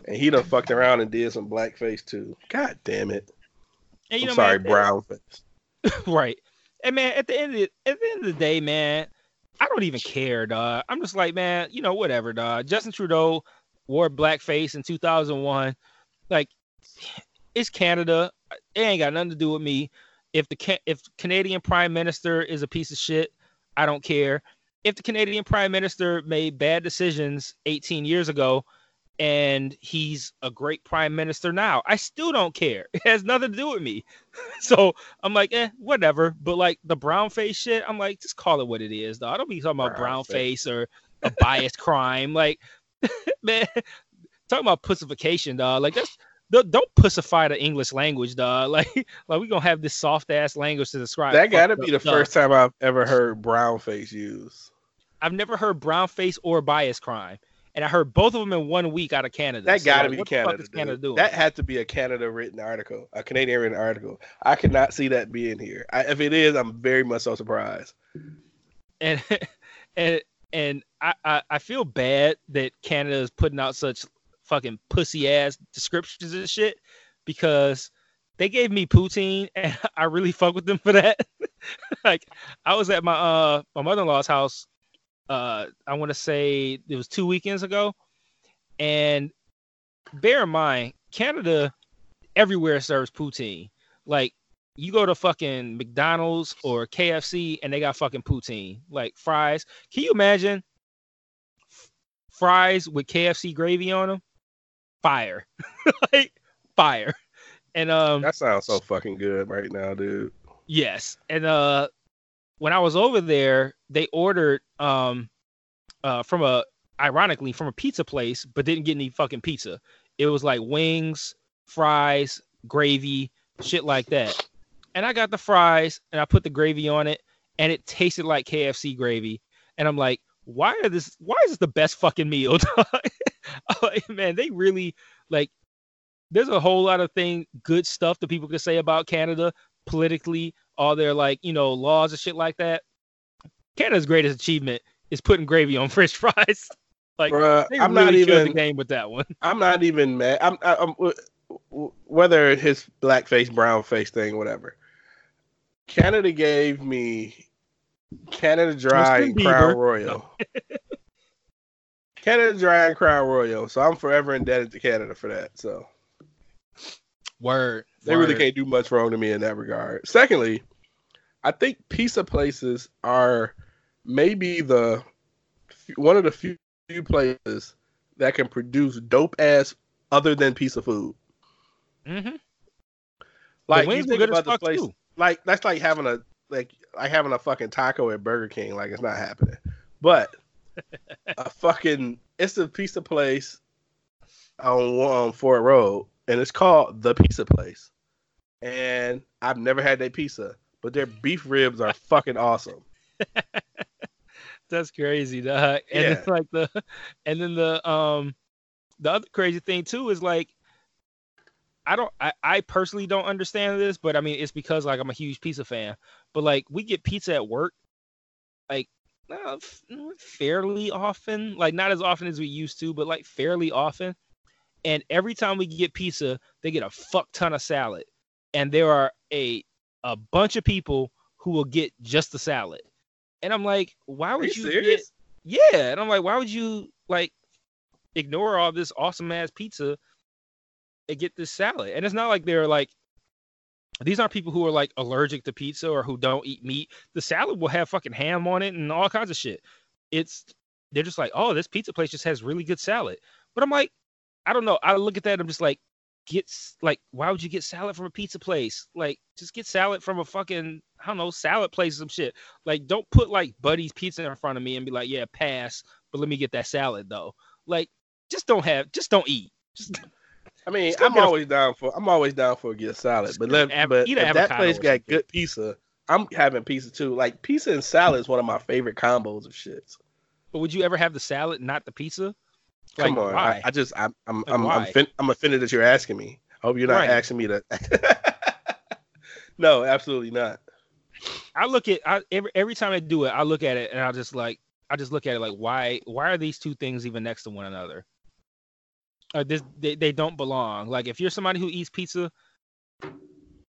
And he done fucked around and did some blackface too. God damn it. and, you I'm know, sorry, man, brown face. right. And man, at the end of the, at the end of the day, man, I don't even care, dog. I'm just like, man, you know, whatever, dog. Justin Trudeau wore blackface in 2001. Like, it's Canada. It ain't got nothing to do with me. If the if Canadian Prime Minister is a piece of shit, I don't care. If the Canadian Prime Minister made bad decisions 18 years ago, and he's a great prime minister now. I still don't care. It has nothing to do with me. so I'm like, eh, whatever. But like the brown face shit, I'm like, just call it what it is, though. I don't be talking about Brown brown face. face or a biased crime. Like, man, talking about pussification, dog. Like that's don't, don't pussify the English language, dog. Like, like we gonna have this soft ass language to describe. That gotta be the stuff. first time I've ever heard brown face used. I've never heard brown face or bias crime, and I heard both of them in one week out of Canada. That So, gotta like, be what the fuck Canada. is Canada doing? That had to be a Canada written article, a Canadian written article. I cannot see that being here. I, if it is, I'm very much so surprised. and and and I, I I feel bad that Canada is putting out such fucking pussy ass descriptions and shit because they gave me poutine and I really fuck with them for that. like I was at my uh my mother-in-law's house uh I want to say it was 2 weekends ago and bear in mind Canada everywhere serves poutine. Like you go to fucking McDonald's or KFC and they got fucking poutine, like fries. Can you imagine fries with KFC gravy on them? Fire, like fire. And um, That sounds so fucking good right now, dude. yes, and uh, when I was over there, they ordered um, uh, from a ironically from a pizza place, but didn't get any fucking pizza. It was like wings, fries, gravy, shit like that. And I got the fries and I put the gravy on it, and it tasted like KFC gravy. And I'm like, why are this? Why is this the best fucking meal? Like, man, they really like. There's a whole lot of thing, good stuff that people could say about Canada politically, all their like, you know, laws and shit like that. Canada's greatest achievement is putting gravy on French fries. like, Bruh, they I'm really not even the game with that one. I'm not even mad. I'm, I, I'm w- w- whether his blackface, brown face thing, whatever. Canada gave me Canada Dry and Crown Royal. Canada Dry and Crown Royal. So I'm forever indebted to Canada for that. So Word. they really can't do much wrong to me in that regard. Secondly, I think pizza places are maybe the one of the few places that can produce dope ass other than pizza food. Mm-hmm. Like the you wings were think good about the place, too. Like that's like having a like like having a fucking taco at Burger King. Like it's not happening. But a fucking it's a pizza place on on Fort Road, and it's called the Pizza Place. And I've never had that pizza, but their beef ribs are fucking awesome. That's crazy, dog. And Yeah. then like the and then the um the other crazy thing too is like I don't I, I personally don't understand this, but I mean it's because like I'm a huge pizza fan. But like we get pizza at work like uh, f- fairly often, like not as often as we used to, but like fairly often. And every time we get pizza, they get a fuck ton of salad. And there are a a bunch of people who will get just the salad. And I'm like, why Are would you you, serious? get yeah, and I'm like, why would you like ignore all this awesome ass pizza and get this salad? And it's not like they're like these aren't people who are like allergic to pizza or who don't eat meat. The salad will have fucking ham on it and all kinds of shit. It's they're just like, oh, this pizza place just has really good salad. But I'm like, I don't know. I look at that, I'm just like, get like, why would you get salad from a pizza place? Like, just get salad from a fucking, I don't know, salad place or some shit. Like, don't put like Buddy's pizza in front of me and be like, yeah, pass, but let me get that salad though. Like, just don't have, just don't eat. Just I mean, I'm get a- always down for I'm always down for a good salad, but let, av- but if that place got good pizza, I'm having pizza too. Like pizza and salad is one of my favorite combos of shits. but would you ever have the salad, not the pizza? Come on? I, I just I'm I'm Like, I'm I'm, fin- I'm offended that you're asking me. I hope you're not Right. asking me to. no, absolutely not. I look at I every every time I do it, I look at it and I just like I just look at it like why why are these two things even next to one another? Uh, this they, they don't belong. Like if you're somebody who eats pizza,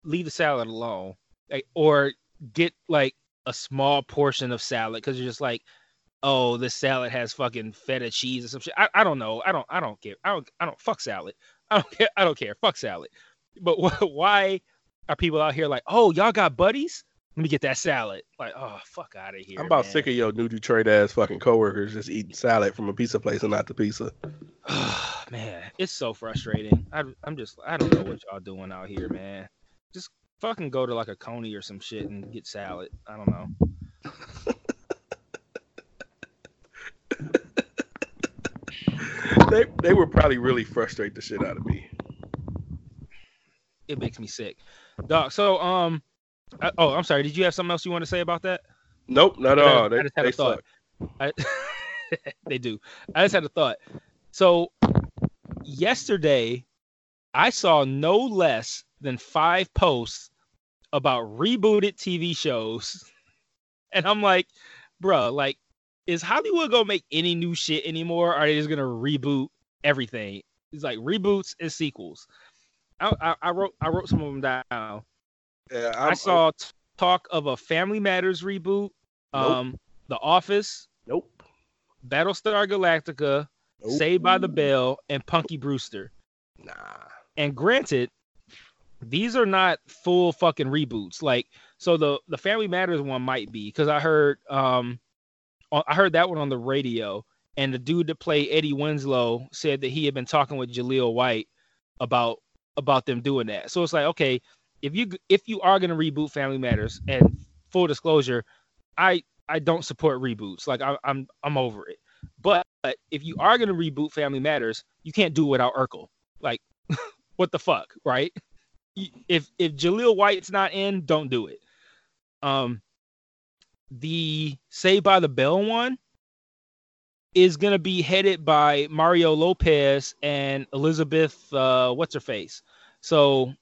leave the salad alone, like, or get like a small portion of salad because you're just like, oh, this salad has fucking feta cheese or some shit. I, I don't know. I don't I don't care. I don't I don't fuck salad. I don't care. I don't care. Fuck salad. But wh- why are people out here like, oh, y'all got Buddy's? Let me get that salad. Like, oh, fuck out of here. I'm about man. sick of your new Detroit ass fucking coworkers just eating salad from a pizza place and not the pizza. man, it's so frustrating. I, I'm just, I don't know what y'all doing out here, man. Just fucking go to like a Coney or some shit and get salad. I don't know. They they would probably really frustrate the shit out of me. It makes me sick, dog. So, um, I, oh, I'm sorry. Did you have something else you want to say about that? Nope, not at all. just- I They, just had they a thought. I, they do. I just had a thought. So yesterday, I saw no less than five posts about rebooted TV shows, and I'm like, bruh, like, is Hollywood gonna make any new shit anymore? Or are they just gonna reboot everything? It's like reboots and sequels. I, I, I wrote I wrote some of them down. Yeah, i saw t- talk of a Family Matters reboot, Nope. um, The Office, Nope. Battlestar Galactica, nope. Saved by the Bell, and Punky Brewster. Nah. And granted, these are not full fucking reboots. Like, so the the Family Matters one might be because I heard um, I heard that one on the radio, and the dude that played Eddie Winslow said that he had been talking with Jaleel White about about them doing that. So it's like, okay, if you if you are gonna reboot Family Matters, and full disclosure, I I don't support reboots. Like I, I'm I'm over it. But but if you are gonna reboot Family Matters, you can't do it without Urkel. Like, what the fuck, right? If if Jaleel White's not in, don't do it. Um, the Saved by the Bell one is gonna be headed by Mario Lopez and Elizabeth. Uh, what's her face? So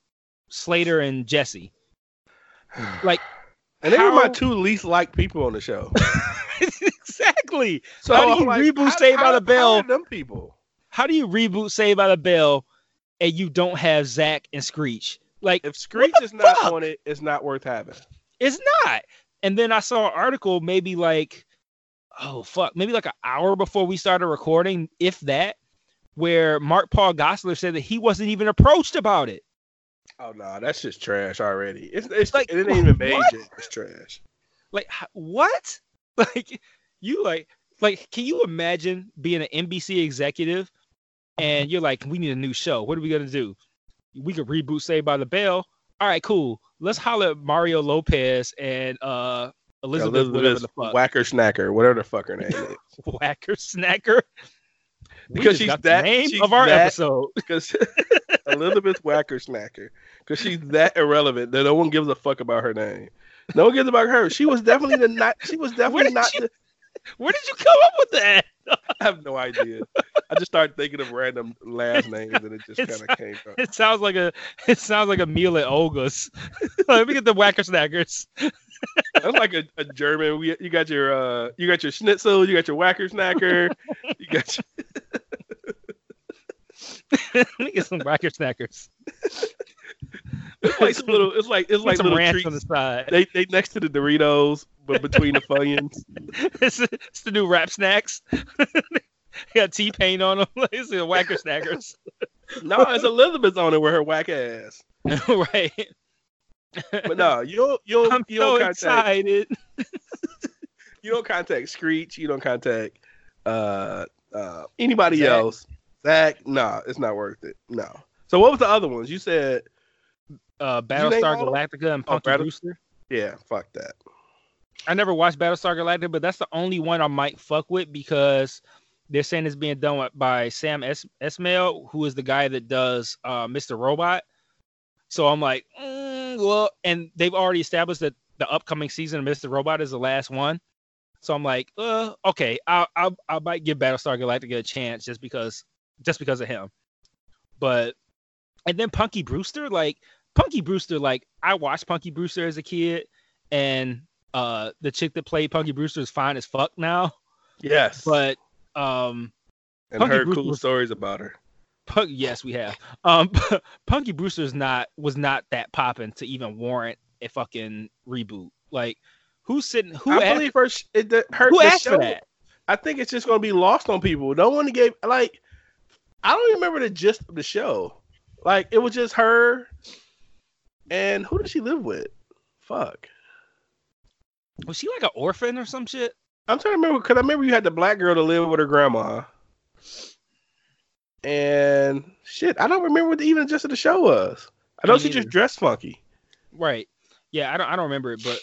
Slater and Jesse. Like, and they were my two least liked people on the show. exactly. So How do you like, reboot how- Saved by the Bell? How them people? How do you reboot Saved by the Bell and you don't have Zach and Screech? Like, If Screech is not fuck? on it, it's not worth having. It's not. And then I saw an article maybe like, oh fuck, maybe like an hour before we started recording, if that, where Mark Paul Gosselaar said that he wasn't even approached about it. Oh no, that's just trash already. It's it's Like, it ain't even made yet. It's trash. Like what? Like you like like can you imagine being an NBC executive and you're like, we need a new show. What are we gonna do? We could reboot Saved by the Bell. All right, cool. Let's holler at Mario Lopez and uh Elizabeth, whatever Elizabeth the fuck. Whacker Snacker, whatever the fuck her name is. Whacker Snacker. Because she's that- name she's of our that- episode. Because Elizabeth Whacker Snacker. Because she's that irrelevant that no one gives a fuck about her name. No one gives about her. She was definitely the not. She was definitely not. you- The, Where did you come up with that? I have no idea. I just started thinking of random last names and it just kind of came from. It sounds like a it sounds like a meal at Olga's. Let me get the Whacker Snackers. That's like a, a German. We, you got your uh, you got your schnitzel, you got your Whacker Snacker, you got your, get some Whacker Snackers. it's like some little. It's like it's like some little treats. on the side. They they next to the Doritos, but between the Funyuns. it's, it's the new rap snacks. got T-Pain on them. it's the Whacker Snackers. No, it's Elizabeth on it with her whack ass. right. But no, you don't you don't I'm you so contact excited. you don't contact Screech. You don't contact uh uh anybody Zach. else. Zach, no, it's not worth it. No. So what was the other ones? You said Uh, you Battlestar all of them? Galactica and Oh, Punky Battle- Brewster. yeah, fuck that. I never watched Battlestar Galactica, but that's the only one I might fuck with because they're saying it's being done by Sam es- Esmail, who is the guy that does uh, Mr. Robot. So I'm like, mm, well, and they've already established that the upcoming season of Mr. Robot is the last one. So I'm like, uh, okay, I I I might give Battlestar Galactica a chance just because just because of him. But and then Punky Brewster, like Punky Brewster, like I watched Punky Brewster as a kid, and uh the chick that played Punky Brewster is fine as fuck now. Yes. But um and Punky heard Brewster cool was- stories about her. Punk, yes, we have. Um, Punky Brewster's not was not that popping to even warrant a fucking reboot. Like, who's sitting? Who I asked? believe her, it, the, her who the asked show, for that? I think it's just gonna be lost on people. No one gave like I don't even remember the gist of the show. Like it was just her and who did she live with? Fuck. Was she like an orphan or some shit? I'm trying to remember because I remember you had the black girl to live with her grandma. And shit, I don't remember what the, even just of the show was. I know Me she just dressed funky. Right. Yeah, I don't. I don't remember it, but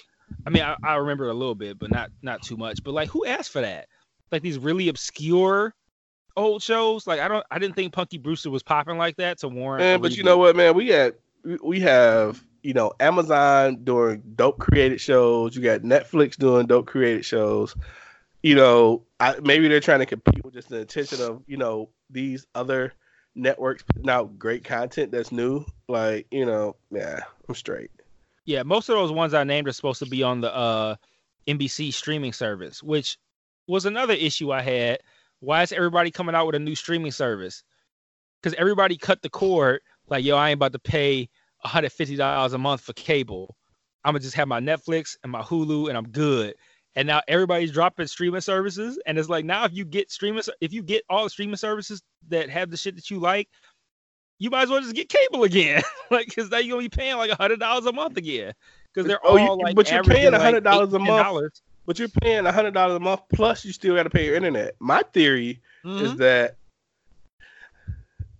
I mean, I, I remember it a little bit, but not not too much. But like, who asked for that? Like these really obscure old shows. Like, I don't. I didn't think Punky Brewster was popping like that to warrant. Man, but you know what, man? We got we- we have you know Amazon doing dope created shows. You got Netflix doing dope created shows. You know, I, maybe they're trying to compete with just the intention of you know these other networks putting out great content that's new. Like you know, yeah, I'm straight. Yeah, most of those ones I named are supposed to be on the uh, NBC streaming service, which was another issue I had. Why is everybody coming out with a new streaming service? because everybody cut the cord. Like, yo, I ain't about to pay $150 a month for cable. I'm gonna just have my Netflix and my Hulu, and I'm good. And now everybody's dropping streaming services, and it's like now if you get streaming, if you get all the streaming services that have the shit that you like, you might as well just get cable again. like, because now you're gonna be paying like a hundred dollars a month again. Because they're Oh, all you- like, but you're paying averaging, like, $100 a month. But you're paying a hundred dollars a month plus you still got to pay your internet. My theory $10. is mm-hmm. that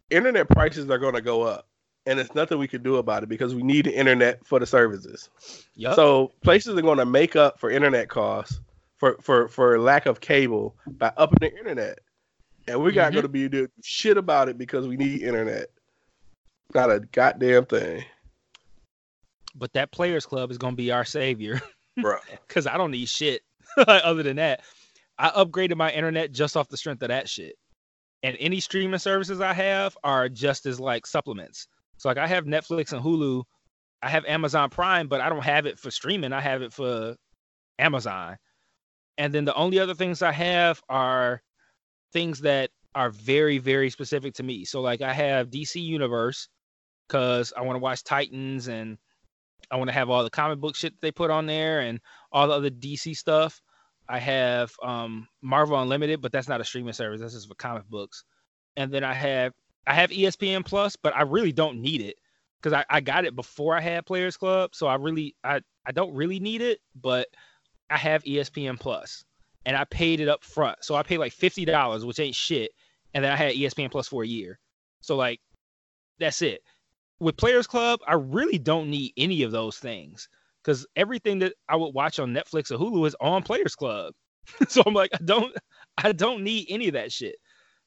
internet prices are going to go up, and it's nothing we can do about it because we need the internet for the services. Yup. So places are going to make up for internet costs for for for lack of cable by upping the internet, and we're not going to be doing shit about it because we need internet. Not a goddamn thing, but that players club is gonna be our savior. bro. because I don't need shit other than that. I upgraded my internet just off the strength of that shit. And any streaming services I have are just as like supplements. So like I have Netflix and Hulu. I have Amazon Prime, but I don't have it for streaming. I have it for Amazon. And then the only other things I have are things that are very, very specific to me. So like I have DC Universe because I want to watch Titans and I want to have all the comic book shit they put on there and all the other DC stuff. I have um, Marvel Unlimited, but that's not a streaming service. That's just for comic books. And then I have I have ESPN Plus, but I really don't need it because I, I got it before I had Players Club, so I really I I don't really need it, but I have ESPN Plus and I paid it up front, so I paid like fifty dollars, which ain't shit, and then I had ESPN Plus for a year. So like that's it with Players Club, I really don't need any of those things because everything that I would watch on Netflix or Hulu is on Players Club. so I'm like, I don't, I don't need any of that shit.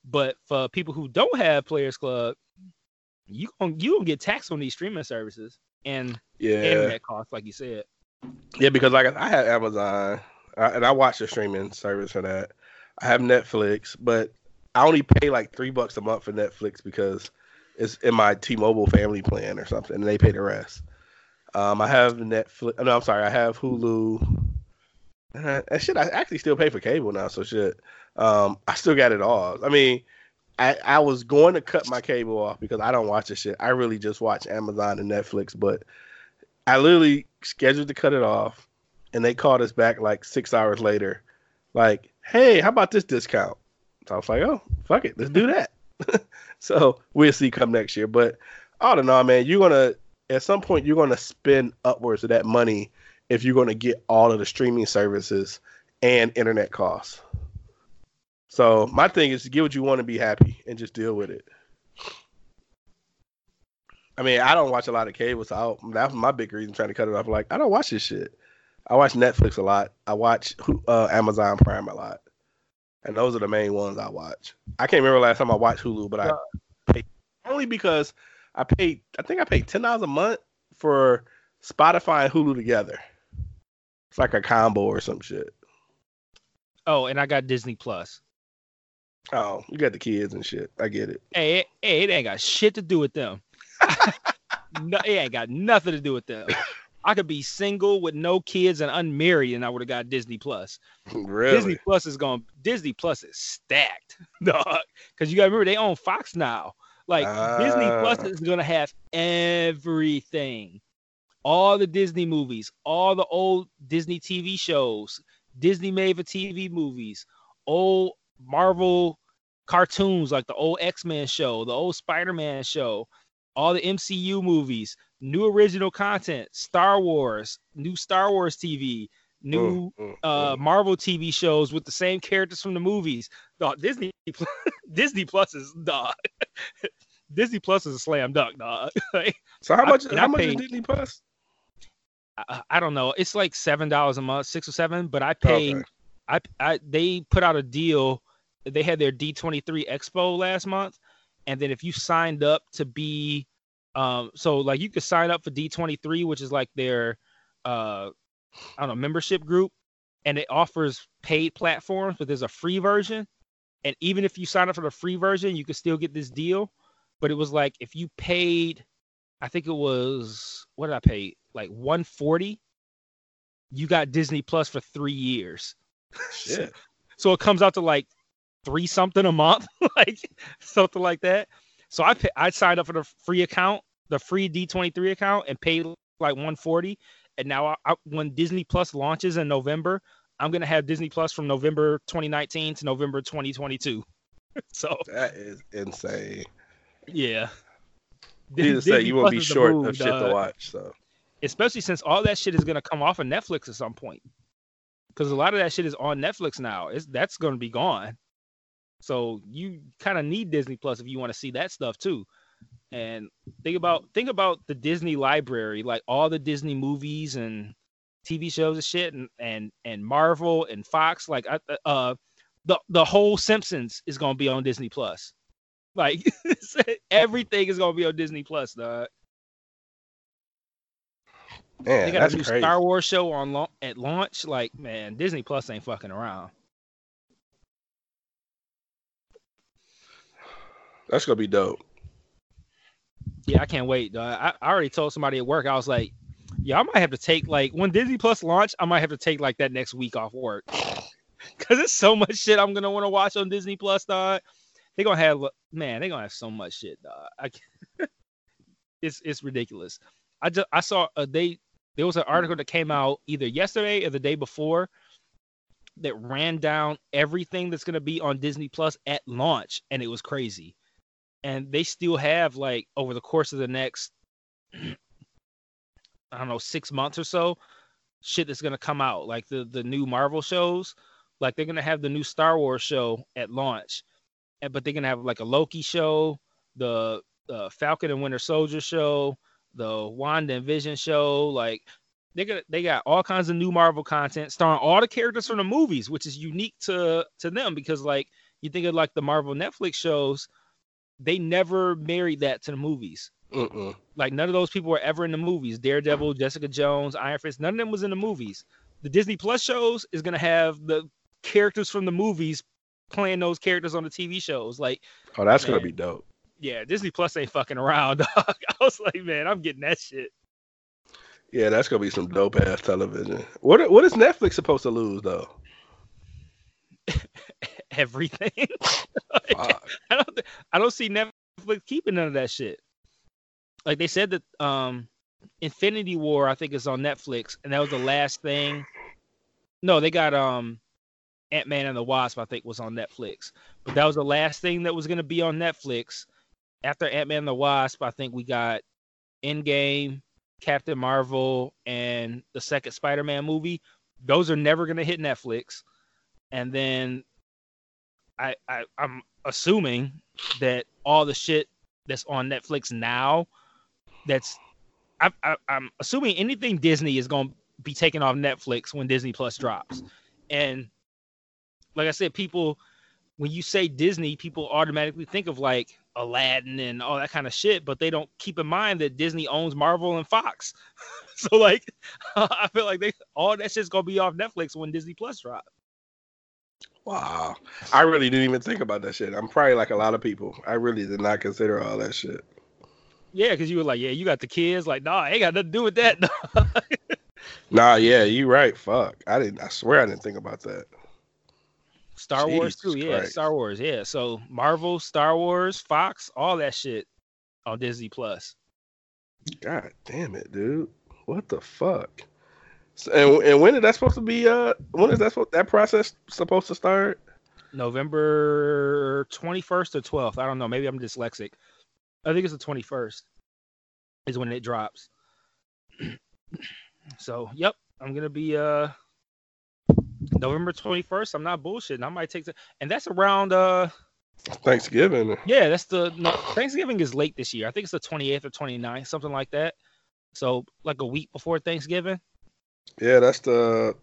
But for people who don't have Players Club, you gon' you gonna get taxed on these streaming services and Yeah, internet costs, like you said. yeah, because like I have Amazon and I watch the streaming service for that. I have Netflix, but I only pay like three bucks a month for Netflix because it's in my T-Mobile family plan or something, and they pay the rest. Um, I have Netflix. No, I'm sorry, I have Hulu. Uh, and shit, I actually still pay for cable now, so shit. Um, I still got it all. I mean, I I was going to cut my cable off because I don't watch this shit. I really just watch Amazon and Netflix, but I literally scheduled to cut it off, and they called us back like six hours later, like, "Hey, how about this discount?" So I was like, "Oh, fuck it, let's do that." so we'll see come next year. But I don't know, man, you're gonna at some point you're gonna spend upwards of that money if you're gonna get all of the streaming services and internet costs. So my thing is to get what you want to be happy and just deal with it. I mean, I don't watch a lot of cable, so I'll, that's my big reason trying to cut it off. Like, I don't watch this shit. I watch Netflix a lot. I watch uh, Amazon Prime a lot, and those are the main ones I watch. I can't remember last time I watched Hulu, but I paid only because I paid. I think I paid ten dollars a month for Spotify and Hulu together. It's like a combo or some shit. Oh, and I got Disney Plus. Oh, you got the kids and shit. I get it. Hey, it, hey, it ain't got shit to do with them. no, it ain't got nothing to do with them. I could be single with no kids and unmarried, and I would have got Disney Plus. really? Disney Plus is going. Disney Plus is stacked, dog. Because you got to remember they own Fox now. Like Disney Plus Ah. is going to have everything, all the Disney movies, all the old Disney TV shows, Disney made for TV movies, old Marvel cartoons like the old X Men show, the old Spider Man show, all the MCU movies, new original content, Star Wars, new Star Wars TV, new Mm, mm, uh mm. Marvel TV shows with the same characters from the movies. Dog, Disney Disney Plus is dog. Disney Plus is a slam dunk, dog. Like, So how much? and how I much is Disney Plus? I, I don't know. It's like seven dollars a month, six or seven. But I pay. Okay. I I they put out a deal. They had their D23 Expo last month, and then if you signed up to be, um, so like you could sign up for D23, which is like their, uh, I don't know, membership group, and it offers paid platforms, but there's a free version, and even if you sign up for the free version, you could still get this deal. But it was like if you paid, I think it was what did I pay? Like 140. You got Disney Plus for three years. Shit. So it comes out to like three something a month, like something like that. So I pay, I signed up for the free account, the free D23 account, and paid like 140. And now, I, I, when Disney Plus launches in November, I'm gonna have Disney Plus from November 2019 to November 2022. so That is insane. yeah, You just say you won't be short move, of shit to watch. So especially since all that shit is gonna come off of Netflix at some point. Because a lot of that shit is on Netflix now. It's that's gonna be gone. So you kind of need Disney Plus if you want to see that stuff too. And think about think about the Disney library, like all the Disney movies and TV shows and shit, and and and Marvel and Fox. Like I- uh, the the whole Simpsons is gonna be on Disney Plus. Like everything is gonna be on Disney Plus, dog. man, They got that's a new crazy. Star Wars show on at launch. Like, man, Disney Plus ain't fucking around. That's gonna be dope. Yeah, I can't wait. I, I already told somebody at work. I was like, yeah, I might have to take like when Disney Plus launch. I might have to take like that next week off work because there's so much shit I'm gonna want to watch on Disney Plus, dog. They gonna have man, they gonna have so much shit, dog. I can't- it's it's ridiculous. I just I saw a they there was an article that came out either yesterday or the day before that ran down everything that's gonna be on Disney Plus at launch, and it was crazy. And they still have like over the course of the next I don't know six months or so, shit that's gonna come out like the the new Marvel shows. Like they're gonna have the new Star Wars show at launch, and but they're gonna have like a Loki show, the the Falcon and Winter Soldier show, the Wanda and Vision show. Like they got they got all kinds of new Marvel content starring all the characters from the movies, which is unique to to them because like you think of like the Marvel Netflix shows, they never married that to the movies. Mm-mm. Like none of those people were ever in the movies. Daredevil, mm. Jessica Jones, Iron Fist, none of them was in the movies. The Disney Plus shows is gonna have the characters from the movies playing those characters on the TV shows. Like, Oh, that's gonna be dope. yeah, Disney Plus ain't fucking around, dog. I was like, man, I'm getting that shit. Yeah, that's gonna be some dope ass television. What what is Netflix supposed to lose though? Everything. Like. I don't I don't see Netflix keeping none of that shit. Like they said that um Infinity War, I think is on Netflix, and that was the last thing. No, they got um Ant Man and the Wasp, I think, was on Netflix. But that was the last thing that was gonna be on Netflix. After Ant Man and the Wasp, I think we got Endgame, Captain Marvel, and the second Spider Man movie. Those are never gonna hit Netflix. And then I, I I'm assuming that all the shit that's on Netflix now, that's I, I, I'm assuming anything Disney is gonna be taken off Netflix when Disney Plus drops, and like I said, people when you say Disney, people automatically think of like Aladdin and all that kind of shit, but they don't keep in mind that Disney owns Marvel and Fox. so like, I feel like they all that shit's gonna be off Netflix when Disney Plus drops. Wow. I really didn't even think about that shit. I'm probably like a lot of people. I really did not consider all that shit. Yeah, because you were like, yeah, you got the kids. Like, nah, I ain't got nothing to do with that. Nah, yeah, you right. Fuck. I didn't I swear I didn't think about that. Star Wars Jesus too, yeah. Christ. Star Wars, yeah. So Marvel, Star Wars, Fox, all that shit on Disney Plus. God damn it, dude. What the fuck? So, and, and when is that supposed to be uh when is that supposed that process supposed to start? November twenty first or twelfth. I don't know. Maybe I'm dyslexic. I think it's the twenty first is when it drops. so, yep, I'm gonna be uh November twenty first. I'm not bullshitting. I might take the and that's around uh Thanksgiving. Yeah, that's the no, Thanksgiving is late this year. I think it's the 28th or 29th, something like that. So like a week before Thanksgiving. Yeah, that's the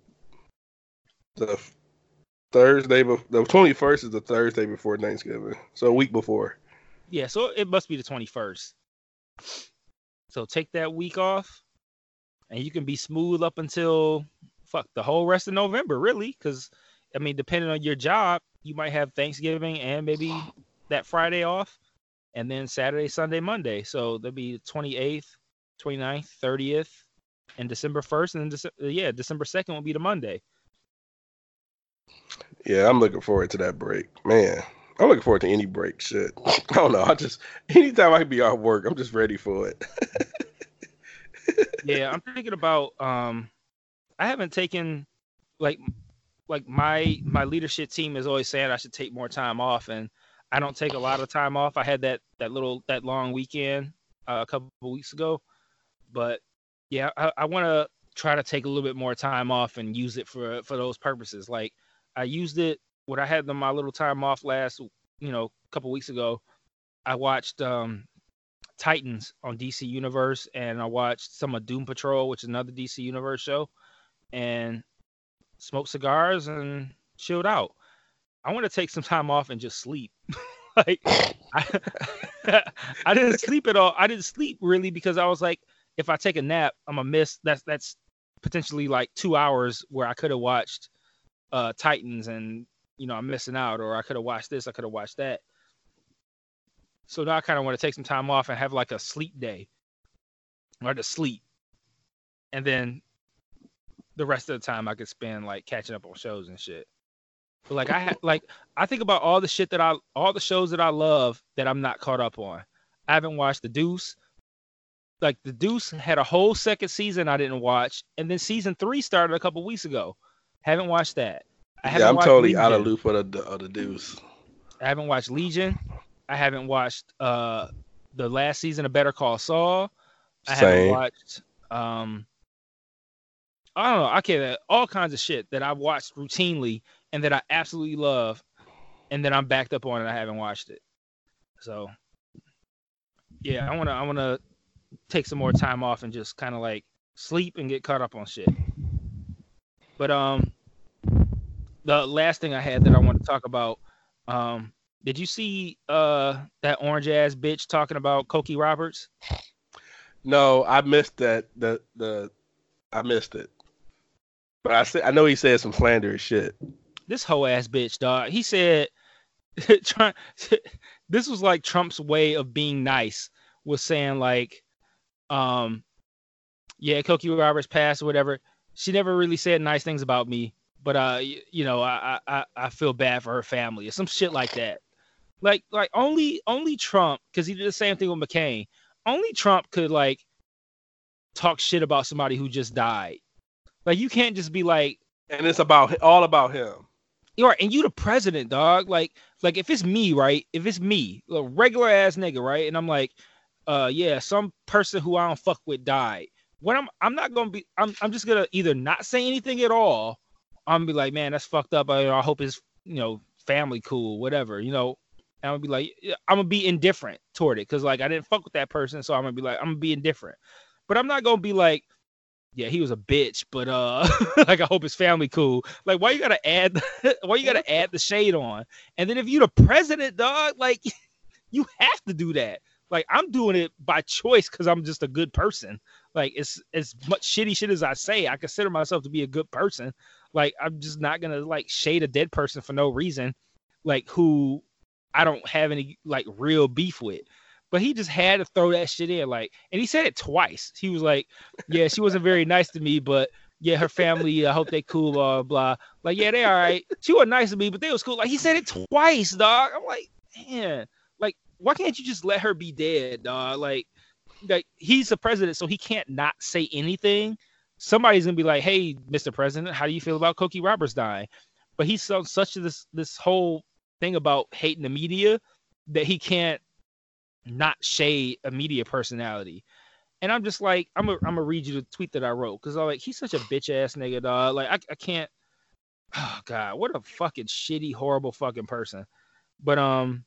the Thursday bef- the twenty first is the Thursday before Thanksgiving. So a week before. Yeah, so it must be the 21st. So take that week off and you can be smooth up until fuck the whole rest of November, really, cuz I mean, depending on your job, you might have Thanksgiving and maybe that Friday off and then Saturday, Sunday, Monday. So there'll be 28th, 29th, 30th, and December 1st and then Dece- yeah, December 2nd will be the Monday. Yeah, I'm looking forward to that break. Man, I'm looking forward to any break. Shit, I don't know. I just anytime I can be off work, I'm just ready for it. yeah, I'm thinking about. Um, I haven't taken like like my my leadership team is always saying I should take more time off, and I don't take a lot of time off. I had that that little that long weekend uh, a couple of weeks ago, but yeah, I, I want to try to take a little bit more time off and use it for for those purposes. Like I used it when I had my little time off last, you know, a couple weeks ago. I watched um Titans on DC Universe, and I watched some of Doom Patrol, which is another DC Universe show, and smoked cigars and chilled out. I want to take some time off and just sleep. like I, I didn't sleep at all. I didn't sleep really because I was like, if I take a nap, I'm gonna miss. That's that's potentially like two hours where I could have watched uh Titans and you know I'm missing out, or I could have watched this, I could have watched that. So now I kind of want to take some time off and have like a sleep day, or to sleep, and then the rest of the time I could spend like catching up on shows and shit. But like I ha- like I think about all the shit that I all the shows that I love that I'm not caught up on. I haven't watched The Deuce. Like The Deuce had a whole second season I didn't watch, and then season three started a couple weeks ago. Haven't watched that. I yeah, I'm totally Legion. out of loop of the of the Deuce. I haven't watched Legion. I haven't watched uh the last season of Better Call Saul. I Same. haven't watched um I don't know. I can't all kinds of shit that I've watched routinely and that I absolutely love, and then I'm backed up on it. I haven't watched it. So yeah, I wanna I wanna take some more time off and just kind of like sleep and get caught up on shit. But um, the last thing I had that I want to talk about, um, did you see uh that orange ass bitch talking about Cokie Roberts? No, I missed that. The the I missed it. But I said I know he said some slanderous shit. This whole ass bitch, dog. He said, this was like Trump's way of being nice. Was saying like, um, yeah, Cokie Roberts passed or whatever. She never really said nice things about me, but uh, you know, I I I feel bad for her family or some shit like that. Like like only only Trump because he did the same thing with McCain. Only Trump could like talk shit about somebody who just died like you can't just be like, and it's about all about him. You are, and you the president, dog. Like, like if it's me, right? If it's me, a regular ass nigga, right? And I'm like, uh, yeah, some person who I don't fuck with died. When I'm, I'm not gonna be, I'm, I'm just gonna either not say anything at all. I'm gonna be like, man, that's fucked up. I, I hope his, you know, family cool, whatever, you know. And I'm gonna be like, I'm gonna be indifferent toward it, cause like I didn't fuck with that person, so I'm gonna be like, I'm gonna be indifferent. But I'm not gonna be like, yeah, he was a bitch, but uh, like I hope his family cool. Like, why you gotta add? why you gotta add the shade on? And then if you the president, dog, like you have to do that. Like I'm doing it by choice because I'm just a good person. Like it's as much shitty shit as I say. I consider myself to be a good person. Like I'm just not gonna like shade a dead person for no reason. Like who I don't have any like real beef with but he just had to throw that shit in. Like, and he said it twice. He was like, "Yeah, she wasn't very nice to me, but yeah, her family. I hope they cool. Blah blah. Like, yeah, they all right. She wasn't nice to me, but they was cool. Like, he said it twice, dog. I'm like, man, why can't you just let her be dead, dog? Like, like he's the president, so he can't not say anything. Somebody's gonna be like, "Hey, Mr. President, how do you feel about Cokie Roberts dying?" But he's so such this this whole thing about hating the media that he can't not shade a media personality. And I'm just like, I'm gonna I'm read you the tweet that I wrote because I'm like, he's such a bitch ass nigga, dog. Like I, I can't. Oh God, what a fucking shitty, horrible fucking person. But um,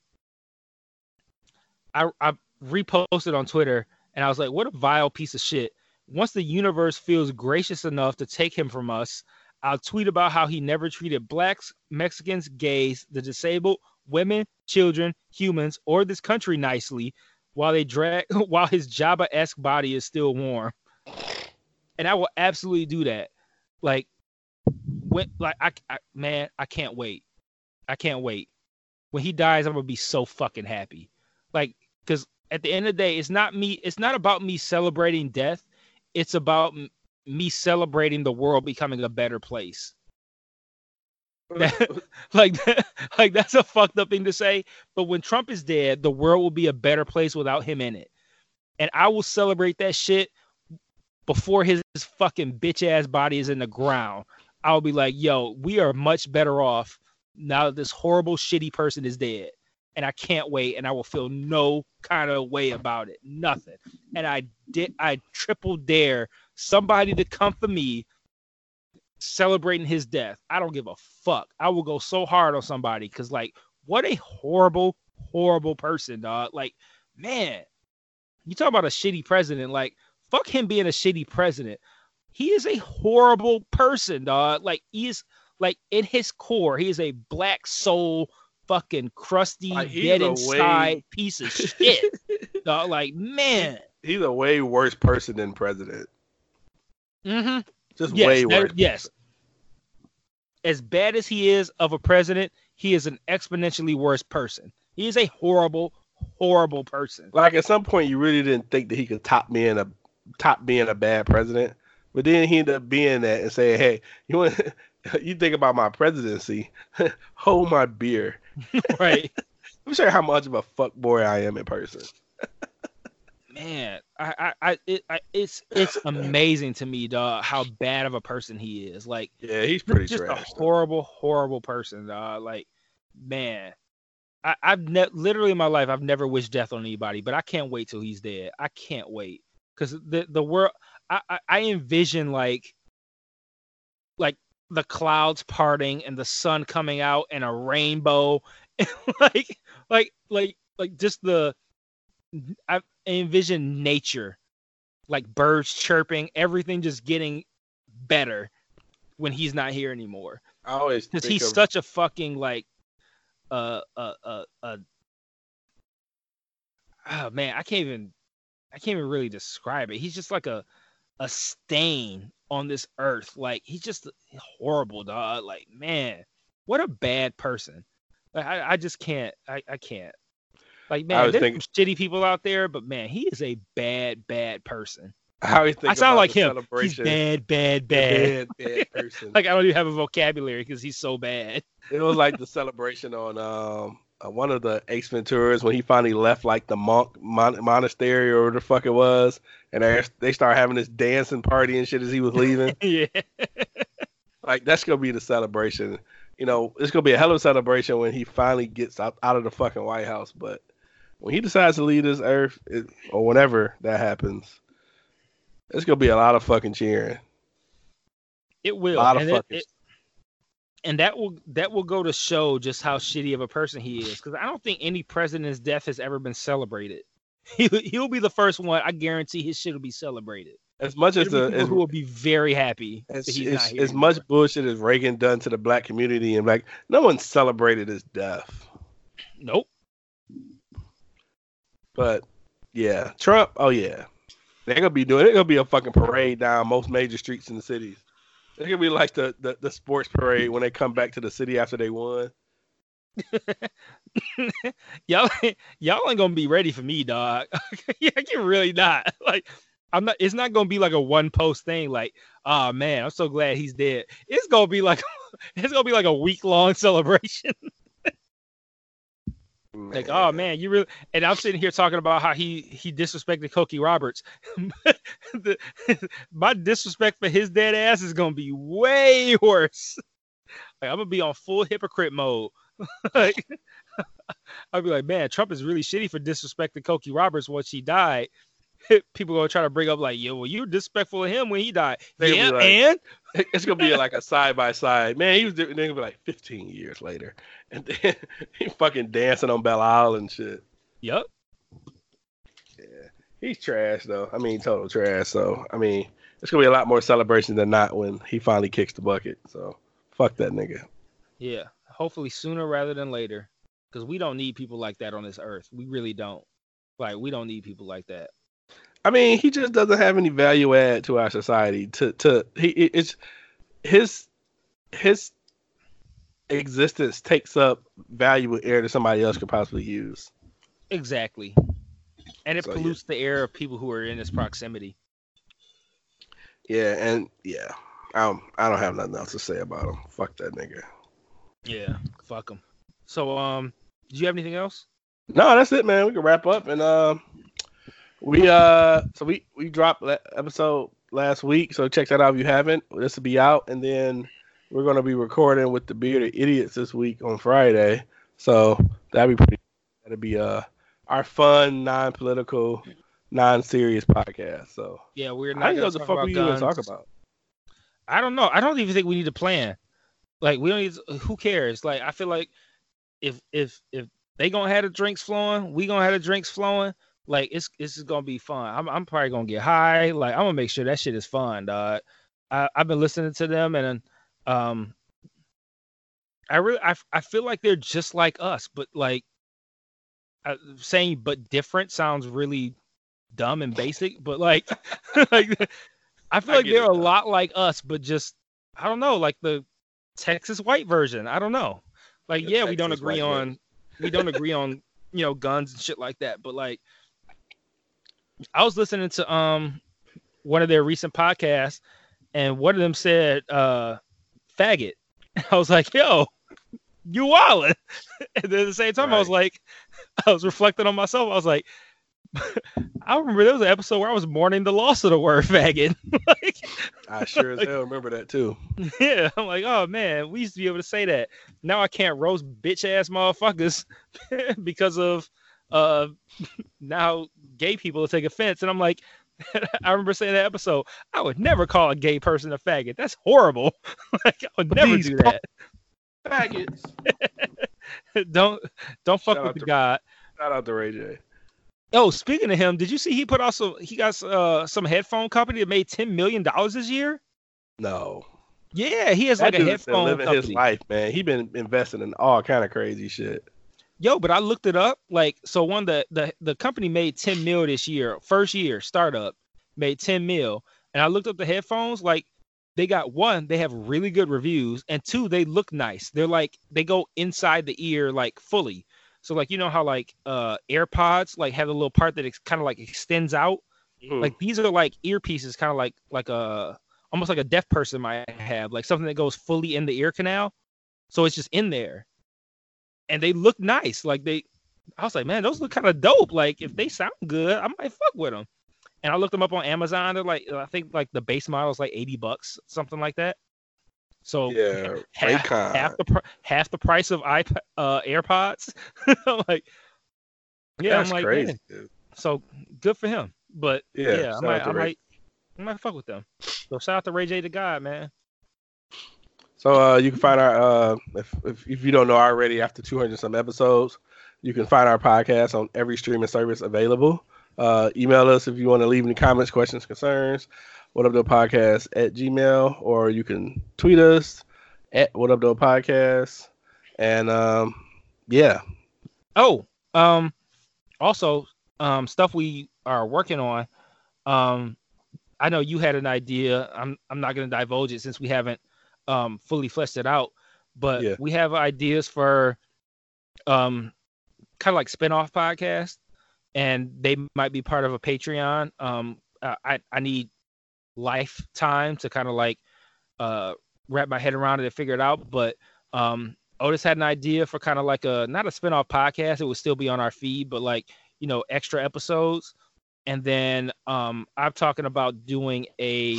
I I reposted on Twitter and I was like, what a vile piece of shit. Once the universe feels gracious enough to take him from us, I'll tweet about how he never treated blacks, Mexicans, gays, the disabled, women, children, humans, or this country nicely while they drag while his Jabba-esque body is still warm. And I will absolutely do that. Like when like I, I man, I can't wait. I can't wait. When he dies, I'm gonna be so fucking happy. Like, cause at the end of the day, it's not me, it's not about me celebrating death. It's about me celebrating the world becoming a better place. That, like that, like that's a fucked up thing to say. But when Trump is dead, the world will be a better place without him in it. And I will celebrate that shit before his fucking bitch ass body is in the ground. I'll be like, yo, we are much better off now that this horrible, shitty person is dead. And I can't wait, and I will feel no kind of way about it. Nothing. And I did I triple dare somebody to come for me celebrating his death. I don't give a fuck. I will go so hard on somebody because, like, what a horrible, horrible person, dog. Like, man, you talk about a shitty president. Like, fuck him being a shitty president. He is a horrible person, dog. Like, he is like in his core, he is a black soul, fucking crusty, Like, dead inside way- piece of shit. dog. Like, man. He's a way worse person than president. Mm-hmm. Just Yes, way that- worse. yes. As bad as he is of a president, he is an exponentially worse person. He is a horrible, horrible person. Like at some point, you really didn't think that he could top being a top being a bad president, but then he ended up being that and saying, "Hey, you want you think about my presidency? Hold my beer." right. Let me show you how much of a fuck boy I am in person. Man, I, I, I, it, I, it's, it's amazing to me, dog, how bad of a person he is. Like, Yeah, he's pretty just trash. a though. horrible, horrible person, dog. Like, man, I, I've ne- literally in my life, I've never wished death on anybody, but I can't wait till he's dead. I can't wait because the the world, I, I, I envision like, like the clouds parting and the sun coming out and a rainbow, and like, like, like, like just the, I envision nature, like birds chirping, everything just getting better when he's not here anymore. I always because he's of- such a fucking like uh uh uh uh oh man i can't even i can't even really describe it. He's just like a a stain on this earth. Like he's just horrible dog like man what a bad person. Like i, I just can't I, I can't. Like man there's thinking- some shitty people out there but man he is a bad bad person. I always think i sound like him. He's bad bad bad bad, bad person. like i don't even have a vocabulary because he's so bad. It was like the celebration on um uh, one of the Ace Venturas when he finally left like the monk mon- monastery or whatever the fuck it was, and they they start having this dancing party and shit as he was leaving. yeah like that's gonna be the celebration. You know, it's gonna be a hell of a celebration when he finally gets out, out of the fucking White House. But when he decides to leave this earth, it, or whenever that happens, it's gonna be a lot of fucking cheering. It will. A lot of and, it- fucking. it- and that will that will go to show just how shitty of a person he is. Because I don't think any president's death has ever been celebrated. He he'll be the first one. I guarantee his shit will be celebrated. as much as be the as, who will be very happy that as, not as, here as much bullshit as Reagan done to the black community and black, no one celebrated his death. Nope. But yeah, Trump. Oh yeah, they're gonna be doing. They're gonna be a fucking parade down most major streets in the cities. It's gonna be like the, the the sports parade when they come back to the city after they won. y'all y'all ain't gonna be ready for me, dog. yeah, I can really not. Like I'm not. It's not gonna be like a one post thing. Like, oh man, I'm so glad he's dead. It's gonna be like it's gonna be like a week long celebration. Like, oh man, you really and I'm sitting here talking about how he he disrespected Cokie Roberts. The- my disrespect for his dead ass is gonna be way worse. Like I'm gonna be on full hypocrite mode. like I'll be like, man, Trump is really shitty for disrespecting Cokie Roberts once she died. People gonna try to bring up like, yo, well, you were disrespectful of him when he died. They yeah, like- and It's gonna be like a side by side. Man, he was. They're gonna be like 15 years later, and then he fucking dancing on Belle Isle and shit. yep. Yeah, he's trash though. I mean, total trash. So I mean, it's gonna be a lot more celebration than not when he finally kicks the bucket. So fuck that nigga. Yeah, hopefully sooner rather than later, because we don't need people like that on this earth. We really don't. Like we don't need people like that. I mean, he just doesn't have any value add to our society. To to he it's his his existence takes up valuable air that somebody else could possibly use. Exactly. And it So, yeah. pollutes the air of people who are in its proximity. Yeah, and yeah, um, I don't have nothing else to say about him. Fuck that nigga. Yeah, fuck them. So, um, do you have anything else? No, that's it, man. We can wrap up and um, we uh, so we we dropped that episode last week, so check that out if you haven't. This will be out, and then we're gonna be recording with the bearded idiots this week on Friday. So that'd be pretty. That'd be uh our fun, non-political, non-serious podcast. So Yeah, we're I not. don't know what the fuck we gonna talk about. I don't know. I don't even think we need to plan. Like we don't need. To, who cares? Like I feel like if if if they gonna have the drinks flowing, we gonna have the drinks flowing. Like it's it's gonna be fun. I'm I'm probably gonna get high. Like I'm gonna make sure that shit is fun, dog. I I've been listening to them and um. I really I, I feel like they're just like us, but like uh, saying but different sounds really dumb and basic. But like like I feel I like they're it, a lot like us, but just I don't know, like the Texas white version. I don't know. Like, The yeah, we don't agree on we don't agree on you know guns and shit like that. But like, I was listening to um one of their recent podcasts, and one of them said uh faggot. I was like, yo, you wildin'. And then at the same time, I was like, I was reflecting on myself. I was like, I remember there was an episode where I was mourning the loss of the word faggot. like, I sure as hell remember that too. yeah, I'm like, oh man, we used to be able to say that. Now I can't roast bitch ass motherfuckers because of uh now gay people take offense. And I'm like, I remember saying that episode, I would never call a gay person a faggot. That's horrible. like I would never These do that. Faggots. don't don't fuck Shout with the to- god. Shout out to Ray J. Oh, speaking of him, did you see he put also he got uh some headphone company that made ten million dollars this year? No. Yeah, he has That like a been headphone living company. his life, man. He been investing in all kind of crazy shit. Yo, but I looked it up. Like, so one the the the company made 10 mil this year, first year startup made 10 mil, and I looked up the headphones. Like, they got one, they have really good reviews, and two, they look nice. They're like they go inside the ear like fully. So like you know how like uh AirPods like have a little part that kind of like extends out. Hmm. Like these are like earpieces, kind of like like a almost like a deaf person might have, like something that goes fully in the ear canal. So it's just in there. And they look nice. Like they I was like, man, those look kind of dope. Like if they sound good, I might fuck with them. And I looked them up on Amazon. They're like I think like the base model is like 80 bucks, something like that. So yeah, half, Raycon. half the half the price of iPad uh AirPods. I'm like yeah, That's I'm like, crazy. so good for him. But Yeah, yeah, I might, I might, I might fuck with them. So shout out to Ray J the God, man. So uh, you can find our uh, if, if if you don't know already, after 200 some episodes, you can find our podcast on every streaming service available. Uh, email us if you want to leave any comments, questions, concerns. What up, though podcast at Gmail, or you can tweet us at What up, though podcast. And um, yeah, Oh, um, also, um, stuff we are working on. Um, I know you had an idea. I'm I'm not gonna divulge it since we haven't um fully fleshed it out, but Yeah. we have ideas for um kind of like spin-off podcast and they might be part of a Patreon. Um, I I need lifetime to kind of like uh wrap my head around it and figure it out. But um, Otis had an idea for kind of like a not a spin-off podcast. It would still be on our feed, but like you know extra episodes. And then um, I'm talking about doing a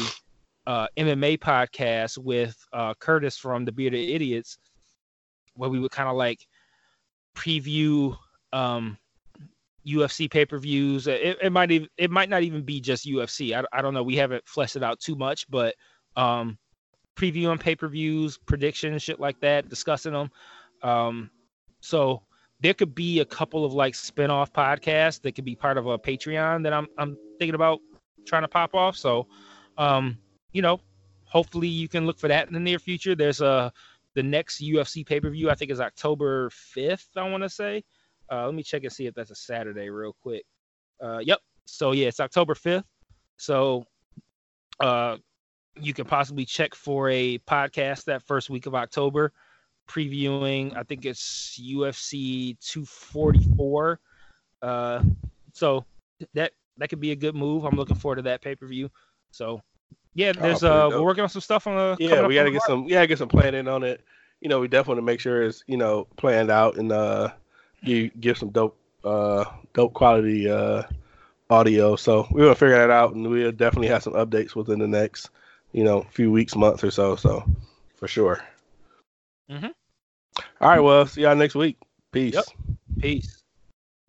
uh, MMA podcast with uh, Curtis from the Bearded Idiots, where we would kind of like preview um, UFC pay-per-views. It, it might even it might not even be just UFC. I, I don't know. We haven't fleshed it out too much, but um, previewing pay-per-views, predictions, shit like that, discussing them. Um, so there could be a couple of like spin-off podcasts that could be part of a Patreon that I'm I'm thinking about trying to pop off. So um, you know, hopefully you can look for that in the near future. There's a the next UFC pay-per-view, I think is October 5th, I want to say. Uh, let me check and see if that's a Saturday real quick. Uh, yep. So yeah, it's October 5th. So uh, you can possibly check for a podcast that first week of October, previewing. I think it's UFC 244. Uh, so that that could be a good move. I'm looking forward to that pay per view. So yeah, there's pretty uh, dope. we're working on some stuff on the yeah, we got to get some, yeah, get some planning on it. you know, we definitely want to make sure it's you know planned out and uh, you give some dope uh dope quality uh audio. So we're gonna figure that out, and we'll definitely have some updates within the next you know few weeks, months or so. So for sure. Mhm. All right. Well, see y'all next week. Peace. Yep. Peace.